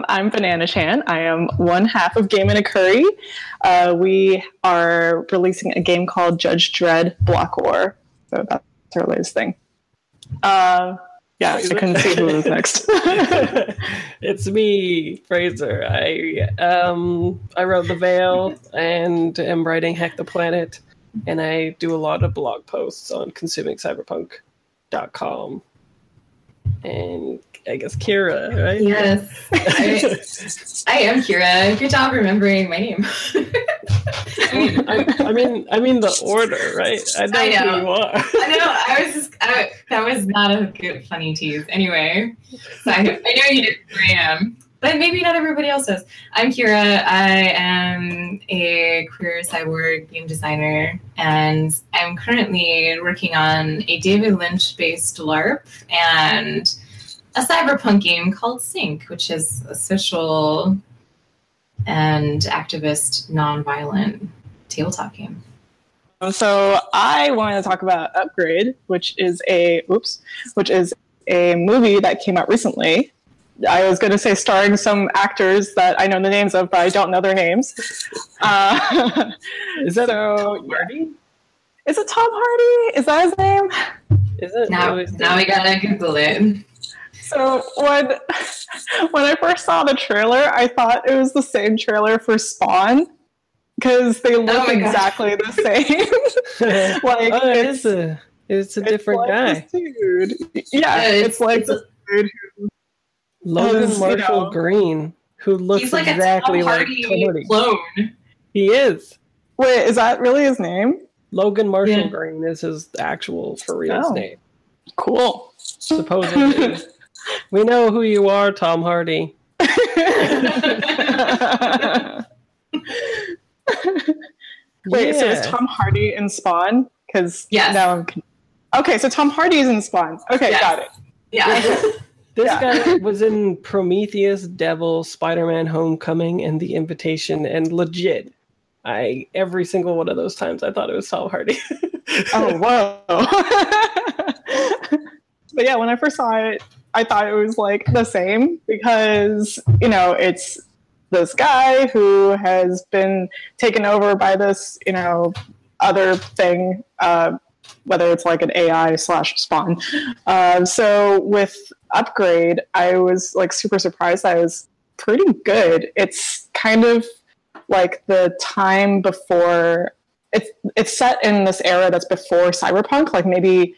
Um, I'm Banana Chan. I am one half of Game in a Curry. Uh, we are releasing a game called Judge Dredd Block War. So that's our latest thing. Uh, yeah, I couldn't see who was next. it's me, Fraser. I um I wrote The Veil and am writing Hack the Planet, and I do a lot of blog posts on consumingcyberpunk.com. And I guess Kira, right? Yes. I, I, am Kira. Good job remembering my name. I, mean, I, mean, I mean the order, right? I know, I know. who you are. I know. I was just I, that was not a good funny tease. Anyway, so I, know you did who I am, but maybe not everybody else does. I'm Kira. I am a queer cyborg game designer, and I'm currently working on a David Lynch-based LARP and a cyberpunk game called Sync, which is a social and activist nonviolent tabletop game. So I wanted to talk about Upgrade, which is a oops, which is a movie that came out recently. I was going to say starring some actors that I know the names of, but I don't know their names. Uh, is that so, Hardy? Is it Tom Hardy? Is that his name? Is it? Now, now we gotta Google it. So when when I first saw the trailer, I thought it was the same trailer for Spawn because they oh look oh exactly God. the same. like oh, it it's, is a it's a different like guy. Dude, yeah, yeah it's, it's, like it's a, dude who Logan has, Marshall you know, Green, who looks like exactly like Tom clone. He is. Wait, is that really his name? Logan Marshall yeah. Green is his actual for real oh. name. Cool. Supposedly. we know who you are, Tom Hardy. Wait, yeah. so is Tom Hardy in Spawn? Because yes. now I'm. Con- okay, so Tom Hardy is in Spawn. Okay, yes. got it. Yeah. this yeah. guy was in Prometheus, Devil, Spider-Man: Homecoming, and The Invitation, and legit, I every single one of those times I thought it was Tom Hardy. oh whoa! But yeah, when I first saw it, I thought it was like the same because you know it's this guy who has been taken over by this, you know, other thing, uh, whether it's like an AI slash spawn. Uh, so with upgrade, I was like super surprised. I was pretty good. It's kind of like the time before. It's it's set in this era that's before cyberpunk. Like maybe,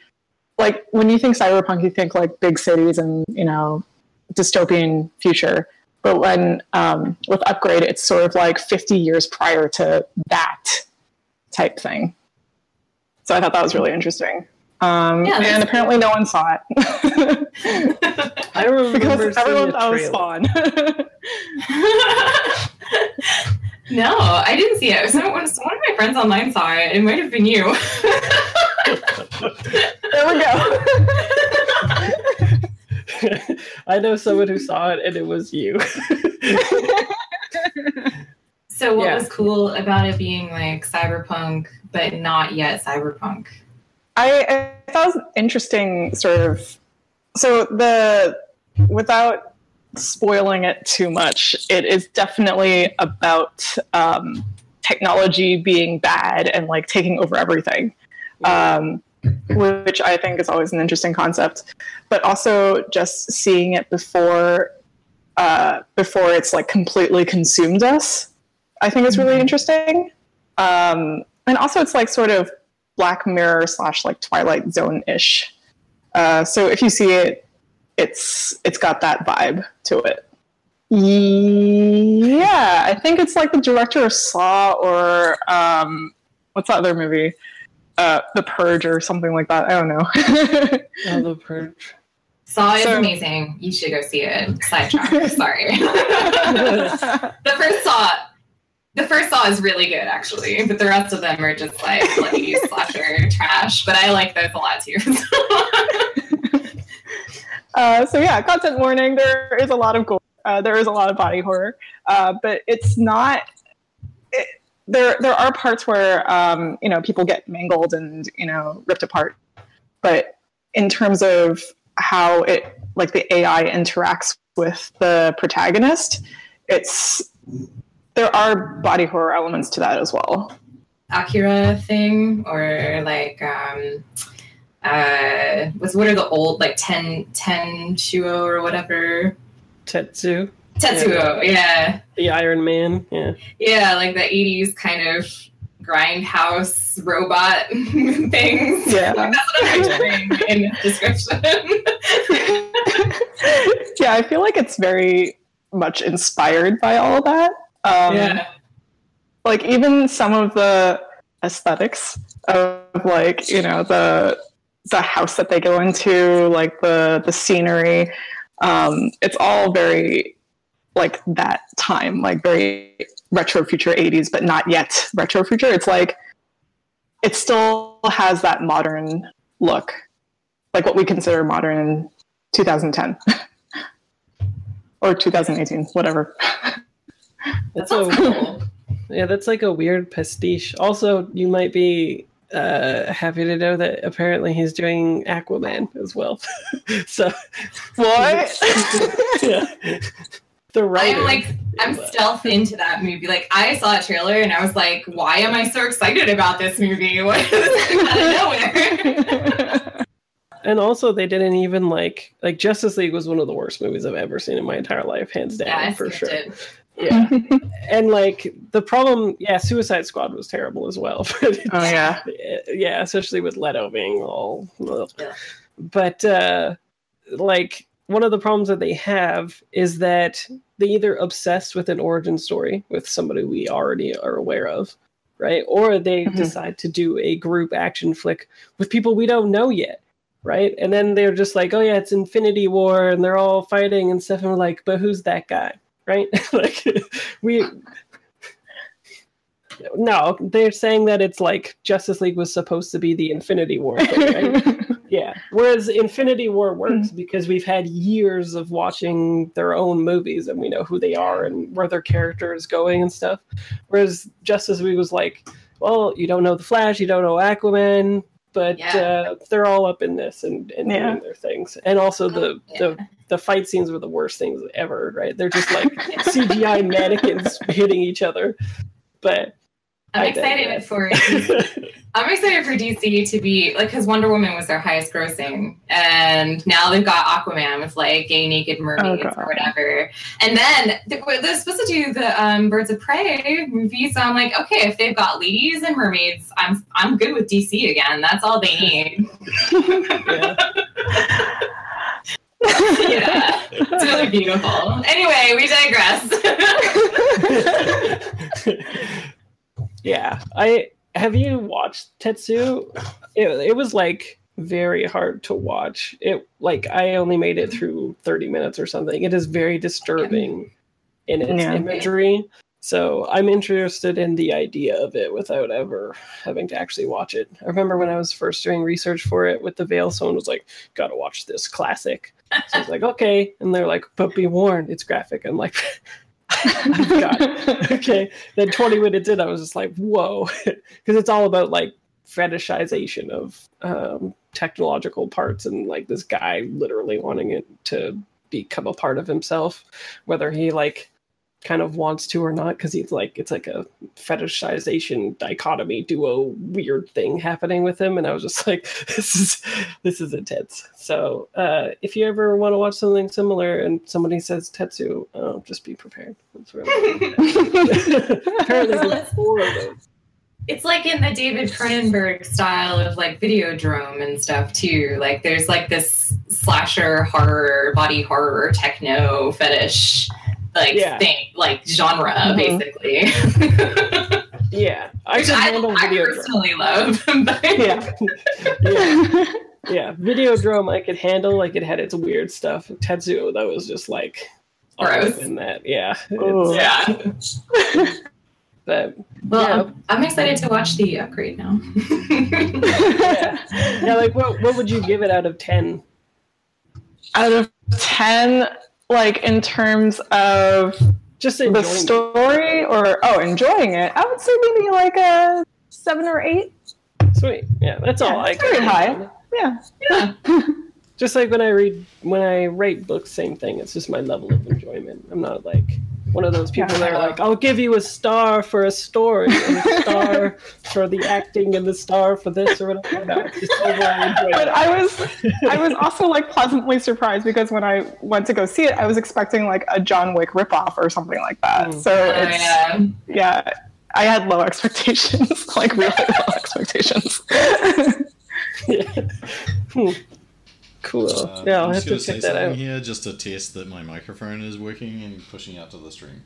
like when you think cyberpunk, you think like big cities and you know dystopian future. But when um, with upgrade it's sort of like 50 years prior to that type thing. So i thought that was really interesting. Um, yeah, and apparently no one saw it. I remember because everyone thought it was spawn no i didn't see it. Someone, one of my friends online saw it. It might have been you there we go I know someone who saw it and it was you. so what yeah. was cool about it being like cyberpunk but not yet cyberpunk? I, I thought it was interesting sort of so the without spoiling it too much, it is definitely about um, technology being bad and like taking over everything. Um, which I think is always an interesting concept. But also just seeing it before uh, before it's like completely consumed us, I think is really mm-hmm. interesting. Um, and also, it's like sort of Black Mirror slash like Twilight Zone ish. Uh, so if you see it, it's it's got that vibe to it. Yeah, I think it's like the director of Saw or um, what's that other movie? Uh, The Purge or something like that. I don't know. oh, The Purge. Saw is so, amazing. You should go see it. Sidetrack. Sorry. the first Saw, the first Saw is really good actually, but the rest of them are just like bloody slasher trash. But I like those a lot too. uh, so yeah, content warning. There is a lot of gore. Uh, there is a lot of body horror, uh, but it's not. It, there there are parts where um, you know people get mangled and you know ripped apart, but in terms of how it like the AI interacts with the protagonist, it's there are body horror elements to that as well. Akira thing or like um uh was what are the old like 10 10 shuo or whatever? Tetsu, Tetsuo, yeah. the Iron Man. Yeah. Yeah, like the 80s kind of grindhouse robot things. Yeah. That's what I'm picturing in the description. yeah, I feel like it's very much inspired by all of that. Um, yeah. Like even some of the aesthetics of like you know the the house that they go into, like the the scenery. Um, it's all very like that time, like very retro future 80s, but not yet retro future. It's like it still has that modern look, like what we consider modern in 2010 or 2018, whatever. That's a sounds cool. yeah. That's like a weird pastiche. Also, you might be uh, happy to know that apparently he's doing Aquaman as well. so What? yeah, the writer. I'm like I'm stealth into that movie. Like I saw a trailer and I was like, why am I so excited about this movie? What is this out of nowhere? and also they didn't even like like Justice League was one of the worst movies I've ever seen in my entire life, hands down yeah, for sure. it. Yeah, and like the problem, yeah, Suicide Squad was terrible as well. But oh yeah. yeah, especially with Leto being all. ugh. Yeah. But uh, like one of the problems that they have is that they either obsessed with an origin story with somebody we already are aware of, right? Or they Mhm. decide to do a group action flick with people we don't know yet. Right. And then they're just like, oh, yeah, it's Infinity War and they're all fighting and stuff. And we're like, but who's that guy? Right. like, we, no, they're saying that it's like Justice League was supposed to be the Infinity War thing, right? yeah. Whereas Infinity War works because we've had years of watching their own movies and we know who they are and where their character is going and stuff. Whereas Justice League was like, well, you don't know the Flash, you don't know Aquaman, but Yeah. uh, they're all up in this and, and Yeah. doing their things. And also the, Yeah. the the fight scenes were the worst things ever, right? They're just like CGI mannequins hitting each other. But I'm I excited digress. for I'm excited for DC to be like because Wonder Woman was their highest grossing, and now they've got Aquaman with like gay naked mermaids God. or whatever. And then they- they're supposed to do the um, Birds of Prey movie, so I'm like, okay, if they've got ladies and mermaids, I'm I'm good with DC again. That's all they need. yeah. yeah, it's really beautiful. Anyway, we digress. yeah. I have you watched Tetsu? It, it was like very hard to watch. It like I only made it through 30 minutes or something. It is very disturbing in its Yeah. imagery. So I'm interested in the idea of it without ever having to actually watch it. I remember when I was first doing research for it with the veil, someone was like, "Gotta watch this classic." So I was like, "Okay," and they're like, "But be warned, it's graphic." I'm like, "I've got it." okay. Then 20 minutes in, I was just like, "Whoa," because it's all about like fetishization of um, technological parts and like this guy literally wanting it to become a part of himself, whether he like kind of wants to or not because he's like it's like a fetishization dichotomy duo weird thing happening with him. And i was just like this is this is intense. So uh if you ever want to watch something similar and somebody says tetsu uh, just be prepared. It's really apparently there's four of those It's like in the David Cronenberg style of like Videodrome and stuff too. Like there's like this slasher horror, body horror, techno fetish like Yeah. thing, like genre Mhm. basically. yeah i Which can I, handle I video personally love. but- yeah. yeah yeah videodrome i could handle like it had its weird stuff tetsuo that was just like all Gross. in that yeah It's- yeah. but Well, Yeah. I'm, I'm excited to watch the upgrade now. yeah. yeah like what, what would you give it out of 10 Out of 10, like in terms of just the story or, oh, enjoying it, I would say maybe like a seven or eight. sweet yeah that's all Yeah, i it's very can high. Yeah. yeah. just like when I read when I write books, same thing. It's just my level of enjoyment. I'm not like one of those people that are like, I'll give you a star for a story, and a star for the acting, and the star for this or whatever. No, just. But I was I was also like pleasantly surprised because when I went to go see it, I was expecting like a John Wick ripoff or something like that. Mm. So Oh, it's yeah. yeah, I had low expectations, like really low expectations. yeah. Hmm. Cool. Uh, yeah, I'll I'm have just to gonna say check that something out. here just to test that my microphone is working and pushing out to the stream.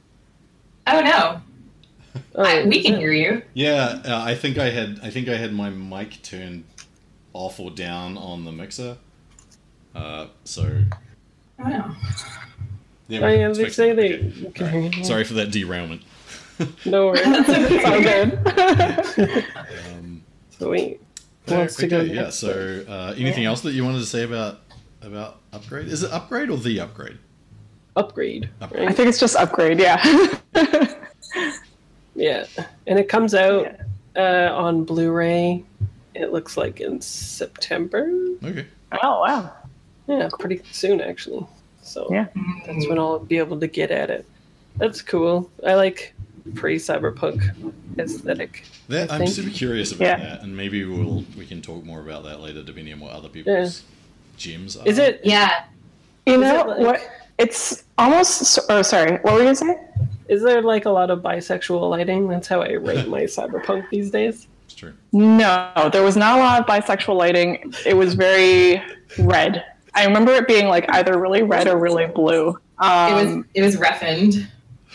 Oh no, Oh, I, we can hear you. Yeah, uh, I think I had I think I had my mic turned off or down on the mixer. Uh, so Oh no. there Oh, we yeah, It's they say now. they Okay. you can hear you. Sorry for that derailment. No worries. That's All good. Um, Sweet. Who okay, to go yeah. next? So, uh, anything Yeah. else that you wanted to say about about upgrade? Is it upgrade or the upgrade? Upgrade. Upgrade. I think it's just upgrade, yeah. Yeah. And it comes out uh, on Blu-ray. It looks like in September. Okay. oh wow. Yeah, pretty soon actually. So Yeah. that's when I'll be able to get at it. That's cool. I like pre-cyberpunk aesthetic. That I I'm super curious about Yeah. that, and maybe we'll we can talk more about that later, depending on what other people's gems are. Is it? Yeah. You Is know it like- what? It's almost. Oh, sorry. What were you gonna say? Is there like a lot of bisexual lighting? That's how I rate my cyberpunk these days. It's true. No, there was not a lot of bisexual lighting. It was very red. I remember it being like either really red or really blue. Um, It was it was roughened.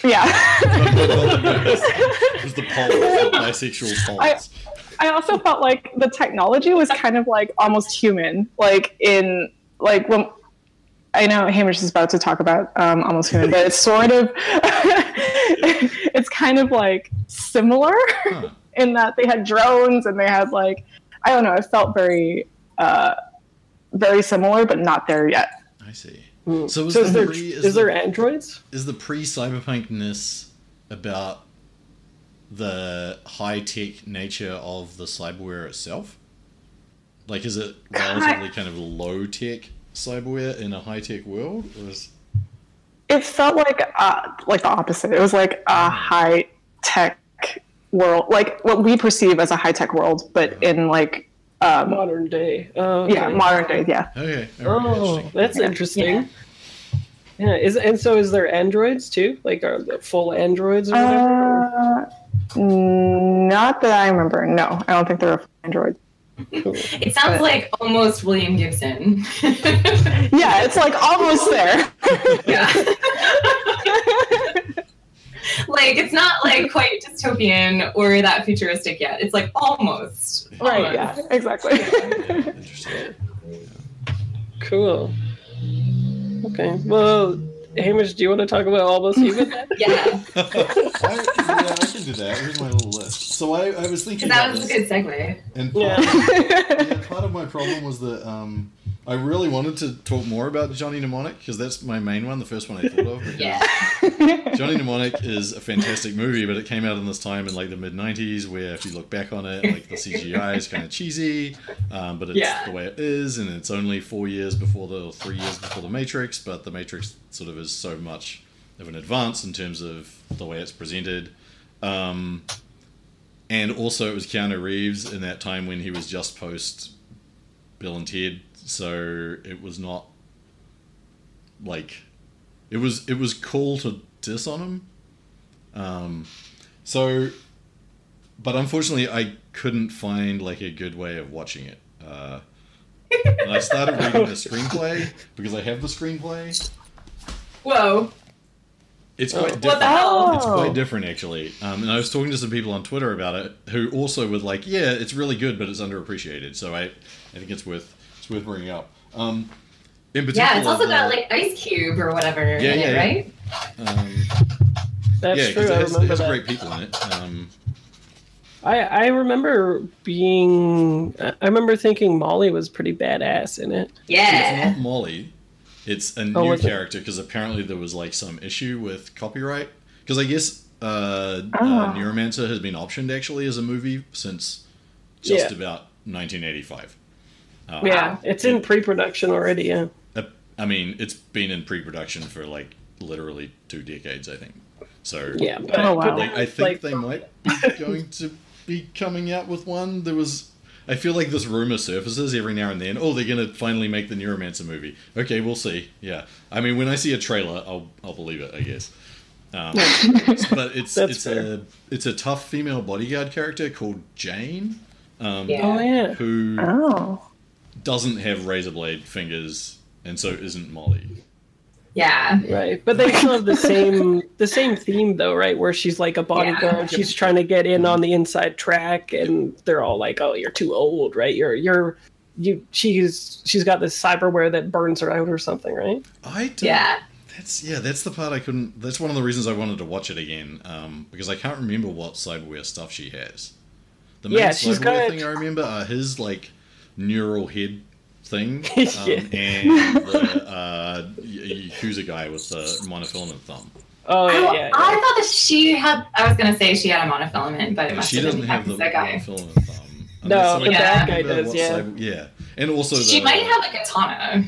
Yeah. it was the poles, the bisexual poles. I- I also felt like the technology was kind of like almost human, like in like when I know Hamish is about to talk about um, almost human, but it's sort of it's kind of like similar Huh. in that they had drones and they had like I don't know, it felt very uh, very similar, but not there yet. I see. Hmm. So is So the is there pre- is, is there the- androids? Is the pre-cyberpunkness about the high-tech nature of the cyberware itself? Like, is it relatively kind of low-tech cyberware in a high-tech world, or is It felt like uh, like the opposite. It was like a high tech world, like what we perceive as a high tech world, but in like um, Modern day. Oh, okay. yeah, modern day. Yeah. okay? all right, Oh, that's Yeah. interesting. Yeah. Is and so is there androids too? Like are there full androids or whatever? Uh, not that I remember. No, I don't think there are androids. Cool. It sounds But- like almost William Gibson. Yeah, it's like almost there. yeah. like it's not like quite dystopian or that futuristic yet. It's like almost. right. Yeah. Exactly. Yeah, interesting. Cool. Okay. Well, Hamish, do you want to talk about almost human? then? Yeah. I, yeah, I can do that. Here's my little list. So I, I was thinking that about was a good segue. and part, Yeah. yeah, part of my problem was that um, I really wanted to talk more about Johnny Mnemonic because that's my main one, the first one I thought of. Yeah. Johnny Mnemonic is a fantastic movie, but it came out in this time in like the mid '90s, where if you look back on it, like the CGI is kind of cheesy, um, but it's Yeah. the way it is, and it's only four years before the or three years before the Matrix, but the Matrix sort of is so much of an advance in terms of the way it's presented. Um, and also, it was Keanu Reeves in that time when he was just post Bill and Ted, so it was not like it was it was cool to diss on him. Um, so, but unfortunately, I couldn't find like a good way of watching it. Uh, and I started reading the screenplay because I have the screenplay. Whoa. It's quite What the different. hell? It's quite different actually. Um, and I was talking to some people on Twitter about it who also were like, "Yeah, it's really good, but it's underappreciated." So I, I think it's worth it's worth bringing up. Um, in particular, Yeah, it's also got like Ice Cube or whatever Yeah, in yeah, it, yeah. right? um, That's yeah, true. because I it has, it remember has that. great people in it. Um, I I remember being. I remember thinking Molly was pretty badass in it. Yeah. It's not Molly. It's a Oh, new was character because apparently there was like some issue with copyright. Because I guess uh, uh, Ah. Neuromancer has been optioned actually as a movie since just Yeah. about 1985. Uh, Yeah, it's in pre-production already. Yeah. uh, I mean, it's been in pre-production for like literally two decades, I think. So Yeah, but, Oh, wow. like, I think like, they might be going to be coming out with one. There was, I feel like this rumor surfaces every now and then. Oh, they're gonna finally make the Neuromancer movie. Okay, we'll see. Yeah, I mean, when I see a trailer, I'll I'll believe it. I guess. Um, but it's That's it's fair. a it's a tough female bodyguard character called Jane, um, Yeah. Oh yeah. who Oh. Doesn't have razor blade fingers, and so isn't Molly. Yeah. Right, but they still have the same the same theme though, right? Where she's like a bodyguard, she's trying to get in on the inside track, and they're all like, "Oh, you're too old, right? You're you're you." She's she's got this cyberware that burns her out or something, right? I don't, Yeah. That's yeah. That's the part I couldn't. That's one of the reasons I wanted to watch it again, um, because I can't remember what cyberware stuff she has. The main Yeah, she's cyberware got- thing I remember are his like neural head thing, um, Yeah. and the uh, Yakuza guy with the monofilament thumb. Oh I, yeah, yeah. I thought that she had. I was gonna say she had a monofilament, but it must she have doesn't been have the that guy. monofilament thumb. No, Unless I the bad guy does, yeah. cyber- yeah, and also She the, might have a katana.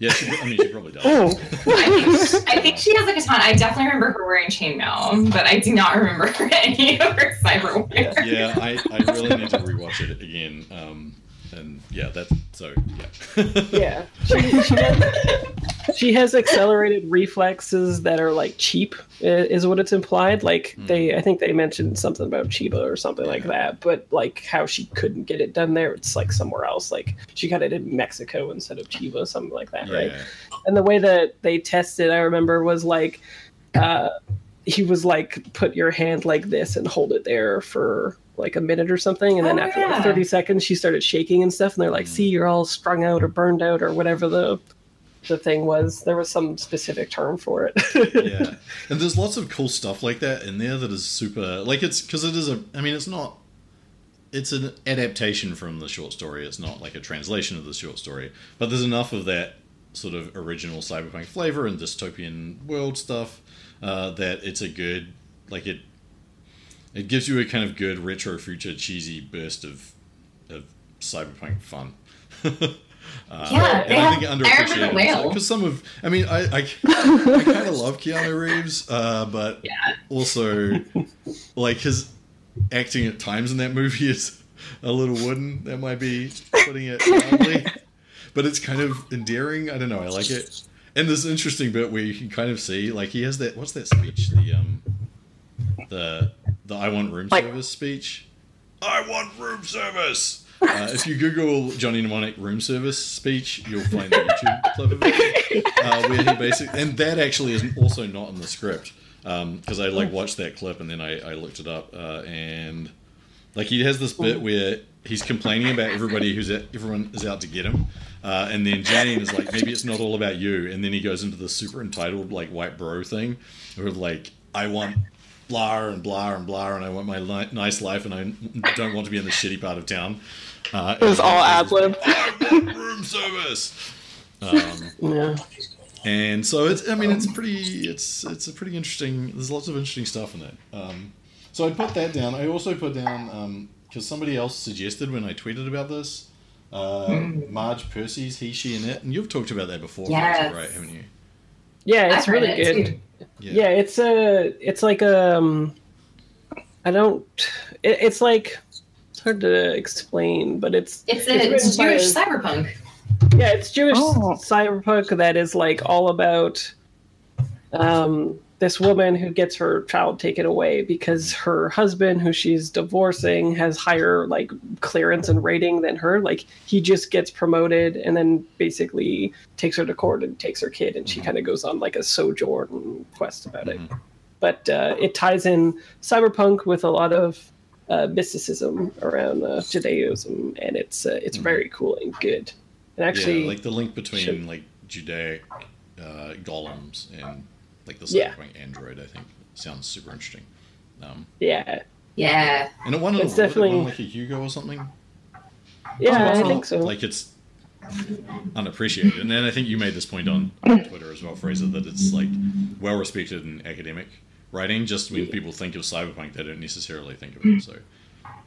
Yeah, she, I mean, she probably does. Oh. I think, I think she has a katana. I definitely remember her wearing chainmail, but I do not remember any of her cyberware. yeah, I, I really need to rewatch it again. Um, and yeah, that's so yeah. yeah. She, she, has, she has accelerated reflexes that are like cheap, is what it's implied. Like they, I think they mentioned something about Chiba or something like Hmm. That. But like how she couldn't get it done there, it's like somewhere else. Like she got it in Mexico instead of Chiba, something like that, right? Yeah. and the way that they tested, I remember, was like, uh, he was like, put your hand like this and hold it there for like a minute or something, and then Oh, after yeah. like thirty seconds, she started shaking and stuff, and they're like, Mm. see, you're all strung out or burned out or whatever the the thing was. There was some specific term for it. yeah, and there's lots of cool stuff like that in there that is super. Like it's because it is a. I mean, it's not. It's an adaptation from the short story. It's not like a translation of the short story, but there's enough of that sort of original cyberpunk flavor and dystopian world stuff uh, that it's a good like it. It gives you a kind of good retro future cheesy burst of of cyberpunk fun. Uh, Yeah, and they I think I remember the underappreciated because some of I mean I I, I kind of love Keanu Reeves, uh, but Yeah. also like his acting at times in that movie is a little wooden. That might be putting it mildly, but it's kind of endearing. I don't know. I like it. And there's an interesting bit where you can kind of see like he has that what's that speech the um the the I want room Like- service speech. I want room service. Uh, if you Google Johnny Mnemonic room service speech, you'll find the YouTube clip of it, uh, where he basically, and that actually is also not in the script, because I like watched that clip and then I, I looked it up, uh, and like he has this bit where he's complaining about everybody who's at, everyone is out to get him, uh, and then Jane is like, maybe it's not all about you, and then he goes into the super entitled like white bro thing, where like I want blah and blah and blah, and I want my li- nice life, and I don't want to be in the shitty part of town. Uh, It was all ad lib. Room service. Um, yeah. and so it's I mean it's pretty it's it's a pretty interesting there's lots of interesting stuff in it. Um, so I put that down. I also put down because somebody else suggested when I tweeted about this. Uh, Marge Piercy's He, She, and It, and you've talked about that before, Fraser, Yes. right? Haven't you? Yeah, it's I've really it, good. too. Yeah. it's a, it's like um, I don't, it, it's like it's hard to explain, but it's It's It's a it's written by Jewish a- cyberpunk. yeah, it's Jewish Oh. cyberpunk that is like all about um this woman who gets her child taken away because her husband who she's divorcing has higher like clearance and rating than her like he just gets promoted and then basically takes her to court and takes her kid and she kind of goes on like a sojourn quest about it Mhm. but uh, it ties in cyberpunk with a lot of uh, mysticism around uh, Judaism, and it's uh, it's Mhm. very cool and good. And actually, yeah, like the link between should- like Judaic uh, golems and like the Yeah. cyberpunk android, I think sounds super interesting. Um, yeah, Yeah. and it won, an It's award, it won, definitely- like a Hugo or something. yeah, I think so. Like it's unappreciated, and then I think you made this point on, on Twitter as well, Fraser, that it's like well respected in academic writing. Just when people think of cyberpunk, they don't necessarily think of it. So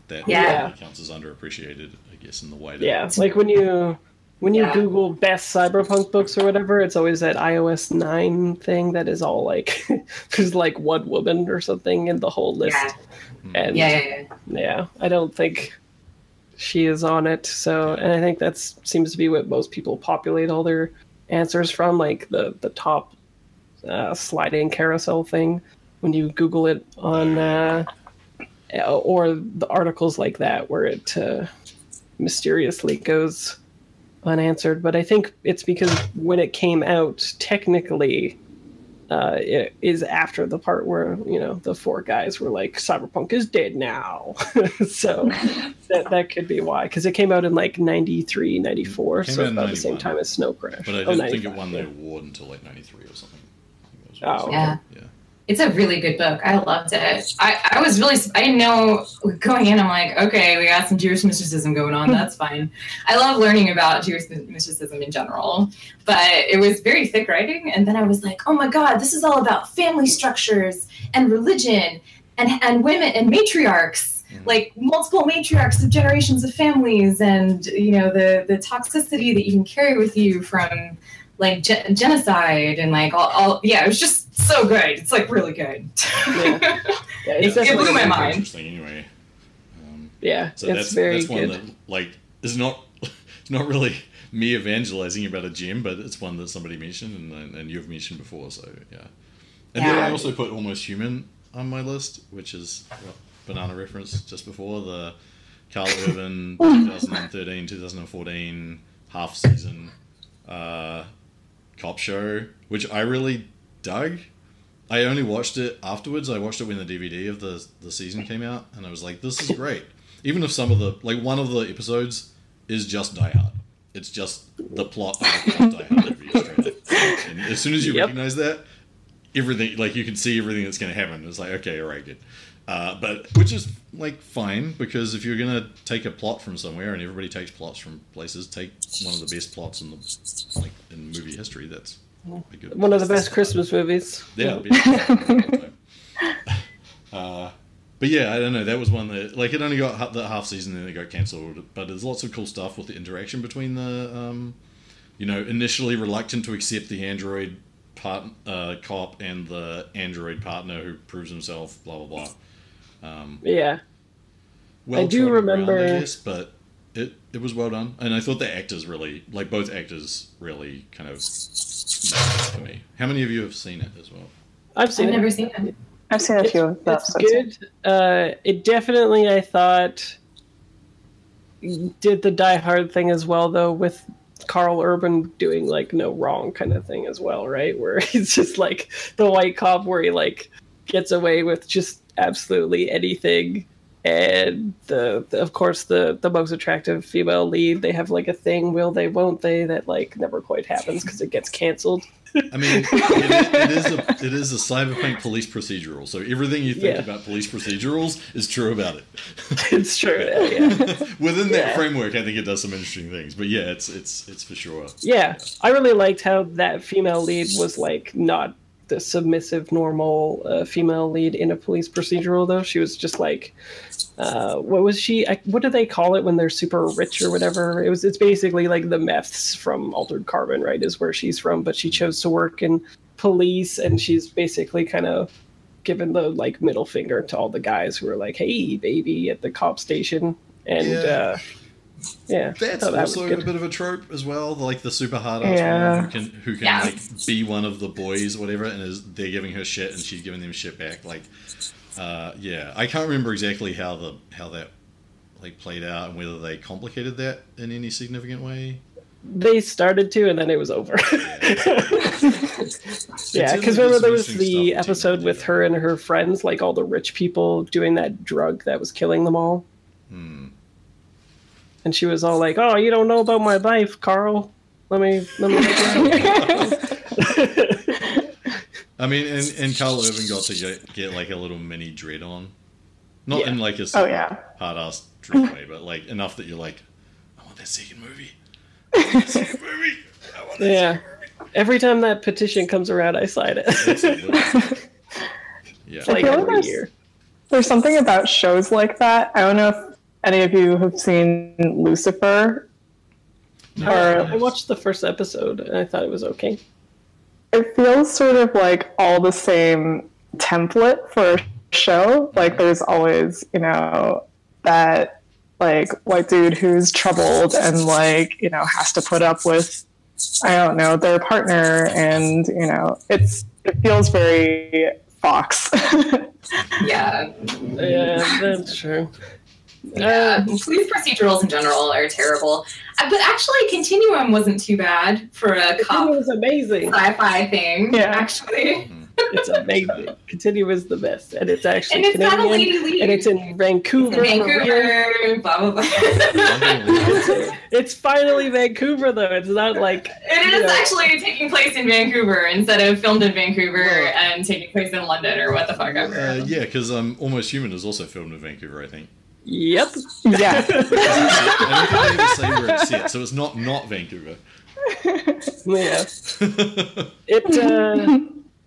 that Yeah. definitely counts as underappreciated I guess, in the way that Yeah, it's like when you when you Yeah. Google best cyberpunk books or whatever, it's always that io9 thing that is all like there's like one woman or something in the whole list. Yeah. And Yeah, yeah, yeah. yeah, I don't think she is on it. So, and I think that seems to be what most people populate all their answers from, like the the top uh, sliding carousel thing when you Google it on, uh, or the articles like that where it uh, mysteriously goes unanswered. But I think it's because when it came out, technically. Uh, it is after the part where you know the four guys were like cyberpunk is dead now so that that could be why because it came out in like 93 94 Came so about the same time as snow crash But I Oh, didn't think it won the award until like '93 or something. I think that was Oh, Yeah. It's a really good book. I loved it. I, I was really, I didn't know going in, I'm like, okay, we got some Jewish mysticism going on. That's fine. I love learning about Jewish mysticism in general, but it was very thick writing. And then I was like, oh my God, this is all about family structures and religion and, and women and matriarchs. Mhm. Like multiple matriarchs of generations of families, and you know the the toxicity that you can carry with you from like ge- genocide and like all, all yeah it was just so good it's like really good Yeah. yeah, it's It blew my mind. Interesting, anyway. Um, yeah so it's that's very that's one good that like is not it's not really me evangelizing about a gem, but it's one that somebody mentioned and, and you've mentioned before. So yeah. And then I also put almost human on my list, which is what, banana reference just before the Karl Urban 2013 2014 half season uh, cop show, which I really dug. I only watched it afterwards. I watched it when the DVD of the the season came out, and I was like, "This is great." Even if some of the like one of the episodes is just Die Hard, it's just the plot of Die Hard movie. is straight up. And as soon as you Yep. recognize that, everything like you can see everything that's going to happen. It's like, okay, all right, good. Uh, but which is like fine because if you're gonna take a plot from somewhere and everybody takes plots from places, take one of the best plots in the like in movie history. That's one of the best christmas movies Yeah. uh, but yeah, I don't know. That was one that like it only got ha- the half season and then it got cancelled. But there's lots of cool stuff with the interaction between the, um, you know, initially reluctant to accept the android part uh, cop and the android partner who proves himself. Blah blah blah. Um, yeah well I do trodden ground, remember- I guess, but it it was well done, and I thought the actors really like both actors really kind of for me. How many of you have seen it as well? i've seen i've it never seen it I've seen a few of the it's episodes. good. Uh, it definitely, I thought, did the Die Hard thing as well, though, with Karl Urban doing like no wrong kind of thing as well, right? Where he's just like the white cop, where he like gets away with just absolutely anything. And the, the of course the the most attractive female lead, they have like a thing, will they, won't they, that like never quite happens because it gets canceled. I mean, it, it is a it is a cyberpunk police procedural, so everything you think Yeah. about police procedurals is true about it. it's true. Yeah, yeah. Within that Yeah. framework, I think it does some interesting things. But yeah, it's it's it's for sure. Yeah, I really liked how that female lead was like not the submissive normal uh, female lead in a police procedural though. She was just like, uh, what was she? I, what do they call it when they're super rich or whatever? It was. It's basically like the meths from Altered Carbon, right? Is where she's from, but she chose to work in police, and she's basically kind of given the like middle finger to all the guys who are like, "Hey, baby," at the cop station, and Yeah. uh, yeah, That's that also a bit of a trope as well. Like the super hard ass Yeah. woman who can who can Yeah. like be one of the boys, or whatever, and is they're giving her shit and she's giving them shit back. Like, uh, yeah, I can't remember exactly how the how that like played out and whether they complicated that in any significant way. They started to, and then it was over. yeah, because like remember there was the episode with her and her friends, like all the rich people doing that drug that was killing them all, Hmm. And she was all like, "Oh, you don't know about my life, Carl. Let me let me." I mean, and, and Karl Urban got to get, get like a little mini dread on, not Yeah. in like a Oh yeah. hard ass dread way, but like enough that you're like, I want that second movie. That second movie. I want that Yeah. movie. Every time that petition comes around, I sign it. Yeah. like like every there's- year. There's something about shows like that. I don't know if any of you have seen Lucifer, I watched the first episode and I thought it was okay. it feels sort of like all the same template for a show. Like there's always, you know, that like white dude who's troubled and like, you know, has to put up with I don't know, their partner and, you know, it's it feels very Fox. Yeah. Yeah, that's true. Yeah. Police procedurals in general are terrible. Uh, But actually, Continuum wasn't too bad for a It cop was amazing. sci-fi thing. Yeah. Actually, It's amazing. Continuum is the best, and it's actually and it's got a Canadian, and it's in Vancouver. for real. Vancouver. Blah blah blah. It's, it's finally Vancouver though. It's not like it is know, actually taking place in Vancouver instead of filmed in Vancouver Well- and taking place in London or what the fuck ever. Uh, yeah, because um, Almost Human is also filmed in Vancouver, I think. Yep. yeah. I don't think they ever say where it's set, so it's not not Vancouver. Yeah. It. Uh,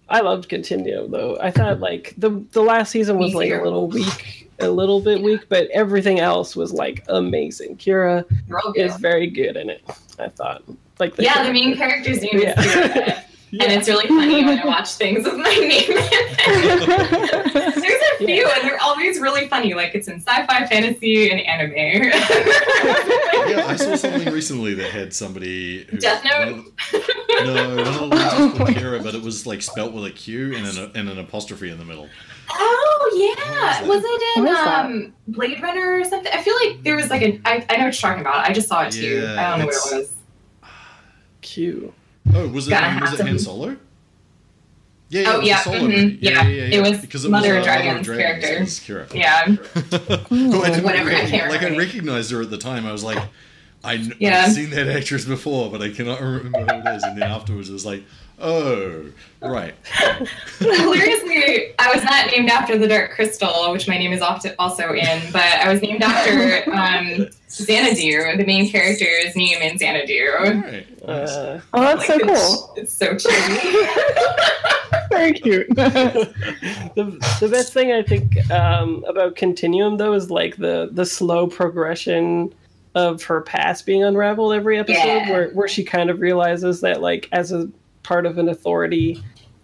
I loved Continuum though. I thought like the the last season was like a little weak, a little bit weak, but everything else was like amazing. Kira You're all good. is very good in it. I thought like yeah, the main character's name is Yeah. Kira. And it's really funny when I watch things with my name in it. There's a few, and they're always really funny. Like it's in sci-fi, fantasy, and anime. Yeah, I saw something recently that had somebody. Who, Death Note? one of the- No, one of the was called Kira, but it was like spelt with a Q and an, and an apostrophe in the middle. oh yeah, What was it in What is that? um, Blade Runner or something? I feel like there was like a. I, I know what you're talking about. I just saw it too. Yeah, I don't know what it was. Q. Oh, was it um, was it Han some- Solo? Yeah, yeah, Oh, it yeah, a solo mhm, movie. yeah. It was because Mother uh, of Dragons Mother character. Was Kira. Yeah, Who I didn't Whatever, I can't like I recognized her at the time. I was like, I Yeah. I've seen that actress before, but I cannot remember who it is. And then afterwards, it was like, oh, right. Hilariously, I was not named after the Dark Crystal, which my name is often also in, but I was named after um, Xanadu, the main character's name in All Xanadu. right. Uh, Oh, that's so Like, it's- cool. It's so cheesy. Very cute. the, the best thing I think um, about Continuum though is like the the slow progression of her past being unraveled every episode, Yeah. where where she kind of realizes that like as a part of an authority.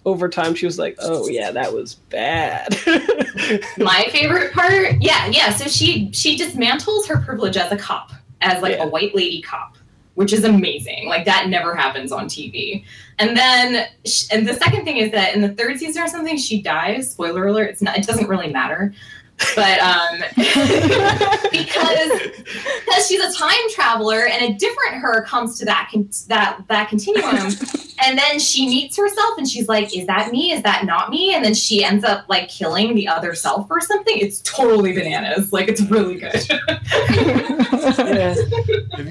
Over time, she was like, "Oh yeah, that was bad." my favorite part, yeah, yeah. So she she dismantles her privilege as a cop, as like Yeah. a white lady cop, which is amazing. Like that never happens on TV. And then, and the second thing is that in the third season or something, she dies. Spoiler alert! It's not. It doesn't really matter. But um, because because she's a time traveler and a different her comes to that con- that that continuum and then she meets herself and she's like is that me is that not me and then she ends up like killing the other self or something it's totally bananas like it's really good yeah.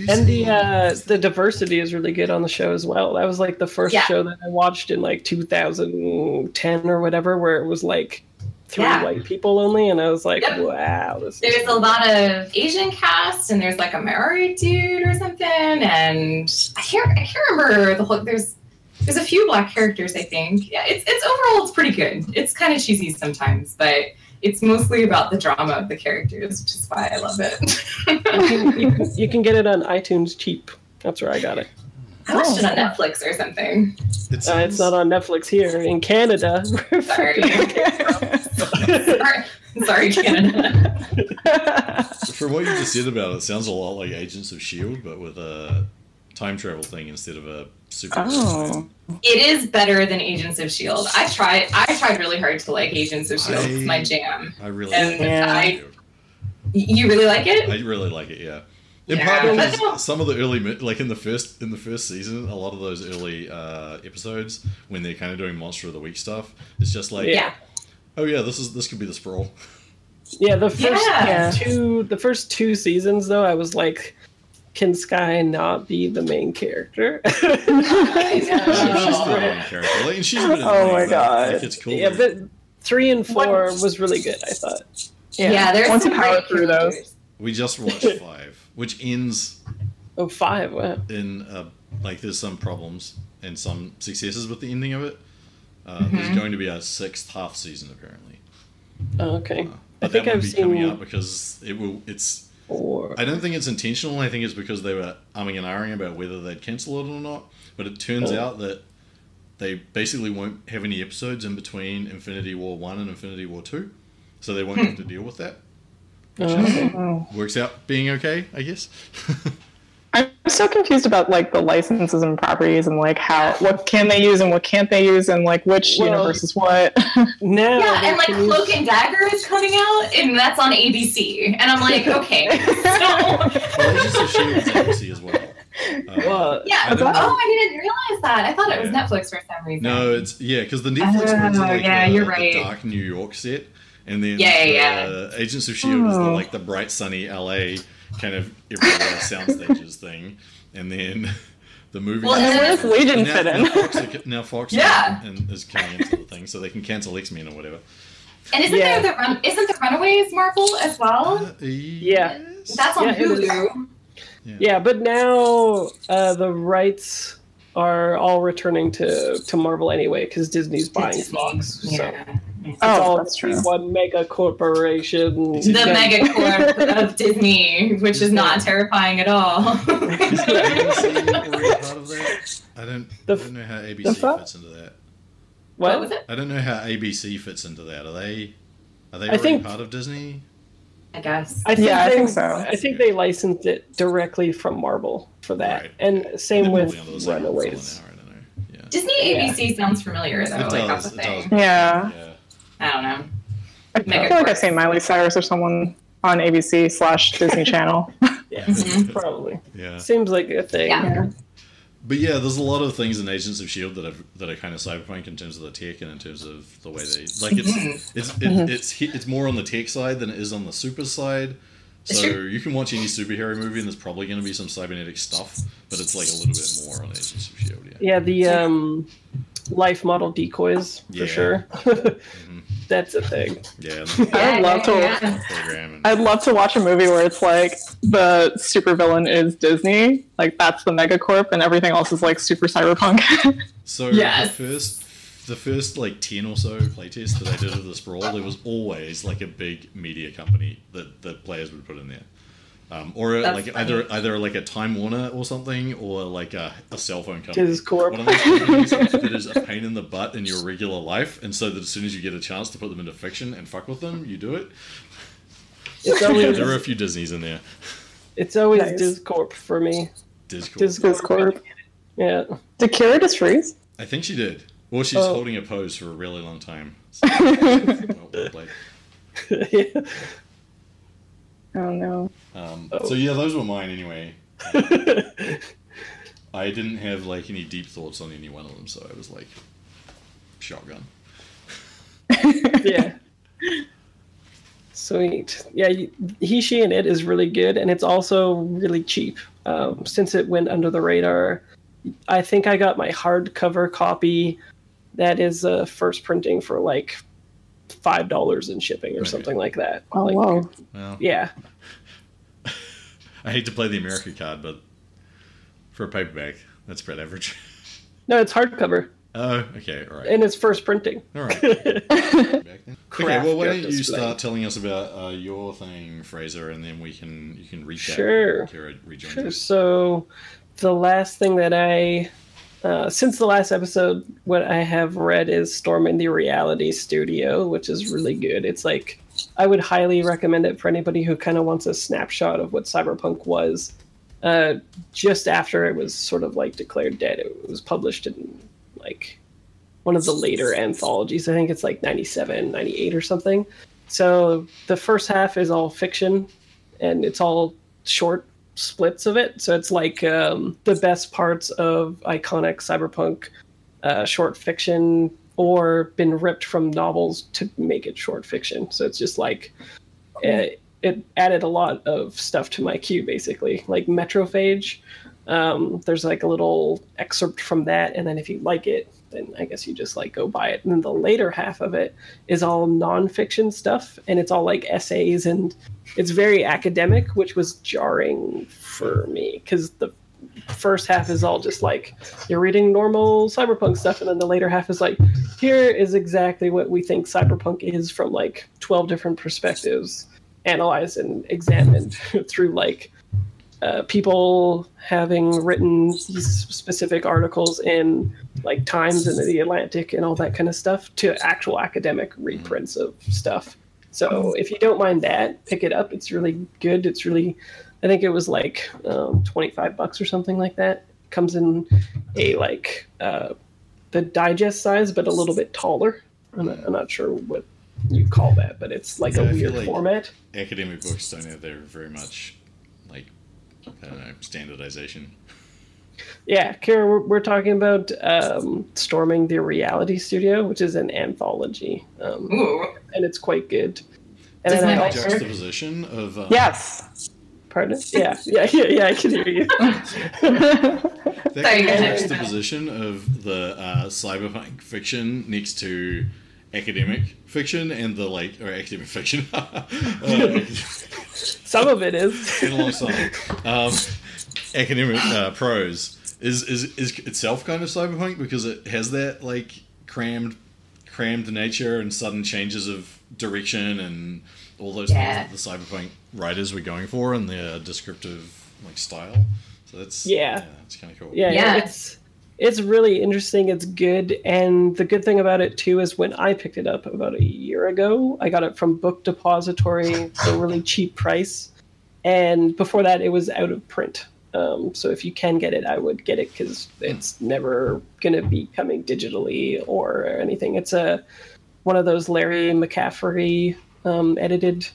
And the uh, the diversity is really good on the show as well. That was like the first Yeah. show that I watched in like 2010 or whatever, where it was like three Yeah. white people only, and I was like, Yep. wow, this is there's a lot of asian cast and there's like a married dude or something and i can't i can't remember the whole there's there's a few black characters i think yeah it's it's overall it's pretty good it's kind of cheesy sometimes but it's mostly about the drama of the characters which is why i love it you, can, you, can, you can get it on iTunes cheap. That's where I got it. i watched it on Oh. netflix or something It Uh, it's not on Netflix here in Canada. sorry sorry, sorry canada From what you just said about it, it sounds a lot like Agents of Shield, but with a time travel thing instead of a super. oh. it is better than agents of shield i tried i tried really hard to like agents of shield it's my jam I really, And Yeah. I- you really like it I really like it. Yeah. In Yeah. part But because no. some of the early, like in the first in the first season, a lot of those early uh, episodes when they're kind of doing monster of the week stuff, it's just like, yeah oh yeah, this is this could be the sprawl. Yeah, the first Yeah. two the first two seasons though, I was like, can Skye not be the main character? I know. she's Oh. main character, like, and she's a bit Oh my God. like, it's cool. yeah, but three and four What- was really good. I thought. Yeah, there's Once some you power great through those. we just watched five, which ends Oh, five. Wow. in uh, like there's some problems and some successes with the ending of it. Uh, Mm-hmm. There's going to be a sixth half season apparently. Oh, okay. Uh, I think that won't I've be seen. coming out because it will. It's Or I don't think it's intentional. I think it's because they were umming and ahhing about whether they'd cancel it or not. But it turns Oh. out that they basically won't have any episodes in between Infinity War 1 and Infinity War 2. So they won't have to deal with that. Which Oh, okay. Oh. works out being okay, I guess. I'm so confused about like the licenses and properties and like how what can they use and what can't they use and like which Well- universe is what. no. Yeah, and like can use- Cloak and Dagger is coming out, and that's on ABC. And I'm like, okay. So, well, Agents of S.H.I.E.L.D. is ABC as well. Uh, Well, yeah. I don't- Oh, I didn't realize that. I thought it was Yeah. Netflix for some reason. No, it's yeah, because the Netflix Oh, ones are like yeah, the, you're the dark New York set, and then Yeah, the, yeah, Agents of Shield is the, Oh. like the bright sunny LA kind of everywhere soundstages thing, and then the movie. Well, and where does Legion now, fit in? Now Fox, are- now Fox Yeah. and is coming into the thing, so they can cancel X Men or whatever. And isn't Yeah. there the run? Isn't the Runaways Marvel as well? Uh, Yeah. That's on Yeah, it is. Hulu. Yeah, but now uh, the rights are all returning to, to Marvel anyway because Disney's buying Disney. Fox. So Yeah. It's Oh, all that's true. one mega corporation. The The Yeah. megacorp of Disney, which is not terrifying at all. Is ABC already part of that? I don't, The I f- don't know how ABC fits into that. what What? was it? I don't know how ABC fits into that. Are they? Are they I already think- part of Disney? I guess. I think Yeah, I think so. I think they licensed it directly from Marvel for that, Right. and same They're with probably under the same umbrella Runaways. now, I don't know. Yeah. Disney Yeah. ABC sounds familiar though. It like does, that's the it thing. Yeah. Yeah. I don't know. I Megacorp. feel like I've seen Miley Cyrus or someone on ABC slash Disney Channel. Yeah, Mhm. probably. Yeah. Seems like a thing. Yeah. But yeah, there's a lot of things in Agents of Shield that are that are kind of cyberpunk in terms of the tech and in terms of the way they like it's it's it, it's hi- it's more on the tech side than it is on the super side. So you can watch any superhero movie and there's probably going to be some cybernetic stuff, but it's like a little bit more on Agents of Shield. Yeah. Yeah, the um, life model decoys for Yeah. sure. Mhm. That's a thing. Yeah. I would love to- yeah. I'd love to watch a movie where it's like the supervillain is Disney, like that's the megacorp, and everything else is like super cyberpunk. So Yes. the first, the first like ten or so playtests that I did of the sprawl, there was always like a big media company that the players would put in there, um, or That's like funny. either either like a Time Warner or something, or like a, a cell phone company. Diz Corp. One of those companies that is a pain in the butt in your regular life, and so that as soon as you get a chance to put them into fiction and fuck with them, you do it. It's Yeah, there are a few Disneys in there. it's always Nice. Discorp for me. Discord. Discorp. Yeah. Did Kira just freeze? I think she did. Well, she's Oh. holding a pose for a really long time. So, well, well played. yeah. Oh no. Um, Oh. So yeah, those were mine anyway. I didn't have like any deep thoughts on any one of them, so I was like, shotgun. yeah. Sweet. Yeah, he, she, and it is really good, and it's also really cheap. Um, since it went under the radar, I think I got my hardcover copy. That is uh, first printing for like five dollars in shipping or Okay. something like that. Oh Like, whoa. Well, Yeah, I hate to play the America card, but for a paperback, that's about average. no, it's hardcover, Oh, okay, all right, and it's first printing. all right. Okay, well, why don't you display. start telling us about uh, your thing, Fraser, and then we can you can recap. Sure. Kira Sure. us. So, the last thing that I, uh, since the last episode, what I have read is Storming the Reality Studio, which is really good. It's like, I would highly recommend it for anybody who kind of wants a snapshot of what Cyberpunk was. Uh, just after it was sort of like declared dead, it was published in like one of the later anthologies. I think it's like 97, 98 or something. So the first half is all fiction and it's all short splits of it. So it's like um, the best parts of iconic cyberpunk uh, short fiction or been ripped from novels to make it short fiction. So it's just like it, it added a lot of stuff to my queue, basically, like Metrophage. Um, there's like a little excerpt from that, and then if you like it, then I guess you just like go buy it. And then the later half of it is all nonfiction stuff, and it's all like essays and it's very academic, which was jarring for me because the first half is all just like you're reading normal cyberpunk stuff, and then the later half is like here is exactly what we think cyberpunk is from like 12 different perspectives. analyzed and examined through like uh, people having written these specific articles in like Times and the Atlantic and all that kind of stuff to actual academic reprints of stuff. So if you don't mind that, pick it up. It's really good. It's really, I think it was like um, twenty five bucks or something like that. Comes in a like uh, the digest size, but a little bit taller. I'm not, I'm not sure what you call that, but it's like Yeah, a weird like- format. Academic books don't have their very much like I don't know standardization. Yeah, Kara, we're, we're talking about um, Storming the Reality Studio, which is an anthology, um, Ooh. and it's quite good. And Does then I my also, mic? Juxtaposition of um, Yes. pardon? Yeah, yeah, yeah, yeah, I can hear you. that Sorry, kind go of juxtaposition of the uh, cyberpunk fiction next to academic fiction and the like or academic fiction uh, Some of it is. in alongside um, academic uh, prose is, is is itself kind of cyberpunk because it has that like crammed crammed nature and sudden changes of direction and all those Yeah. things that the cyberpunk writers were going for and their descriptive like style. So that's Yeah. it's kind of cool. Yeah, Yeah. it's it's really interesting. It's good, and the good thing about it too is when I picked it up about a year ago, I got it from Book Depository for a really cheap price, and before that, it was out of print. Um, so if you can get it, I would get it because it's never going to be coming digitally or anything. It's a one of those Larry McCaffery um, edited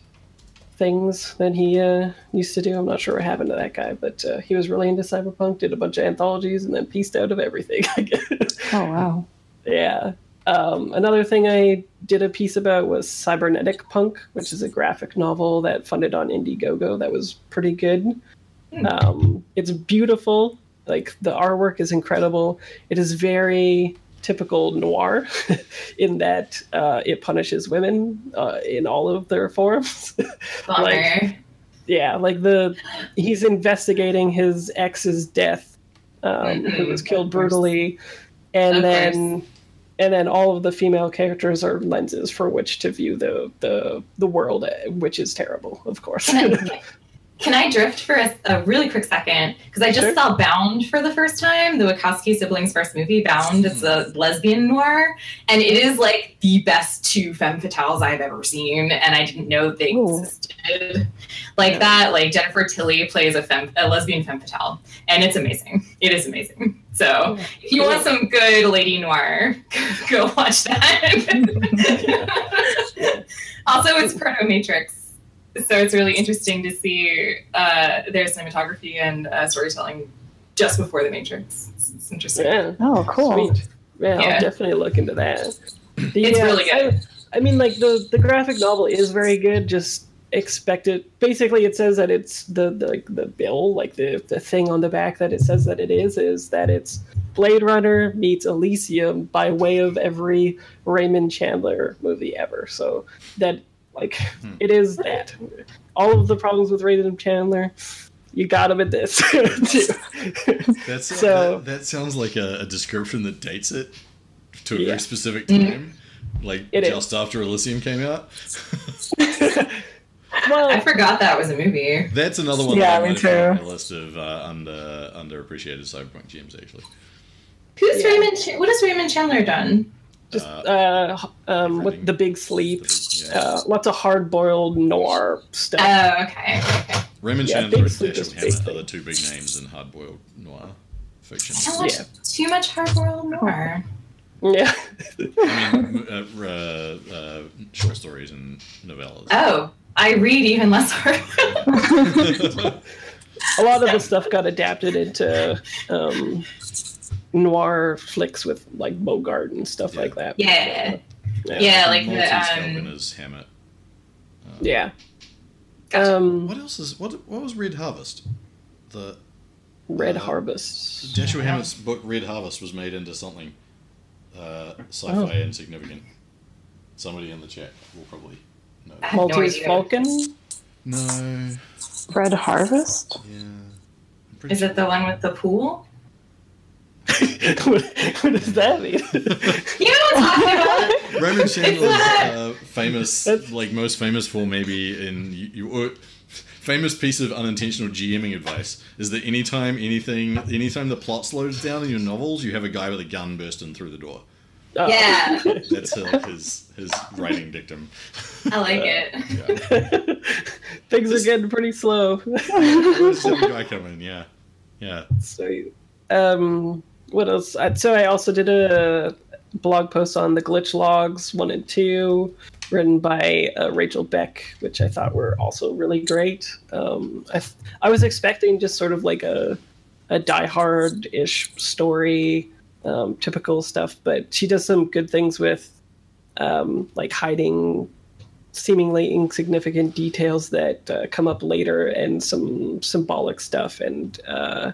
things that he uh, used to do. I'm not sure what happened to that guy, but uh, he was really into cyberpunk, did a bunch of anthologies, and then pieced out of everything. I guess. Oh wow. yeah. Um, another thing I did a piece about was Cybernetic Punk, which is a graphic novel that funded on Indiegogo that was pretty good. Um, it's beautiful. Like the artwork is incredible. It is very typical noir in that uh, it punishes women uh, in all of their forms. Like- yeah, like the he's investigating his ex's death, um, who Mhm, was killed brutally, and Of then and then all of the female characters are lenses for which to view the the the world, which is terrible, of course. Can I, drift for a, a really quick second? Because I just Sure. saw Bound for the first time, the Wachowski siblings' first movie, Bound. It's a hmm. lesbian noir, and it is like the best two femme fatales I've ever seen, and I didn't know they Ooh. existed. Like that, like Jennifer Tilly plays a femme, a lesbian femme fatale, and it's amazing. It is amazing. So if you want some good lady noir, go watch that. also, it's Proto Matrix, so it's really interesting to see uh, their cinematography and uh, storytelling just before the Matrix. It's, it's interesting. yeah, Oh cool. sweet. Yeah, Yeah. I'll definitely look into that. The, It's really good. I, I mean, like the the graphic novel is very good. Just expect it. Basically, it says that it's the the the bill, like the the thing on the back that it says that it is, is that it's Blade Runner meets Elysium by way of every Raymond Chandler movie ever. So that like Hmm. it is that. All of the problems with Raymond Chandler, you got him at this. That's So- that, that sounds like a, a description that dates it to a Yeah. very specific time, like It is. just after Elysium came out. well, I forgot that was a movie. That's another one. Yeah, that I me might have put on too. my list of uh, under underappreciated cyberpunk gems. Actually, Who's Yeah. Raymond? Ch- what has Raymond Chandler done? Just uh, uh, um, with the big sleep. yeah. Uh, lots of hard boiled noir stuff. Oh, okay. okay. Raymond yeah, Chandler Big and Sleep Dashiell is big Hammett are the two big names in hard-boiled noir fiction. I don't watch Yeah. too much hard-boiled noir. Yeah. I mean, uh, uh, uh, short stories and novellas. Oh, I read even less hard. a lot of the stuff got adapted into um, noir flicks with like Bogart and stuff Yeah. like that. Yeah. Yeah, like the um. Is Hammett. Uh, Yeah. Gotcha. Um, What else is what? What was Red Harvest? The Red uh, Harvest. Dashiell Yeah. Hammett's book Red Harvest was made into something uh, sci-fi Oh. and significant. Somebody in the chat will probably know. I have no Maltese. Falcon. No. Red Harvest. Yeah. I'm Is it the one with the pool? What, what does that mean? You know what I'm talking about? Raymond Chandler's not- uh, famous, That's- like most famous for maybe in you, you famous piece of unintentional GMing advice is that anytime anything, anytime the plot slows down in your novels, you have a guy with a gun burst in through the door. Oh. Yeah. That's uh, his his writing dictum. I like it. Yeah. Things are getting pretty slow. Just have a guy come in. Yeah, yeah. so, um, what else? So I also did a blog post on the glitch logs one and two, written by uh, Rachel Beck, which I thought were also really great. Um, I I was expecting just sort of like a a Die Hard ish story, um, typical stuff, but she does some good things with um, like hiding seemingly insignificant details that uh, come up later and some symbolic stuff and uh,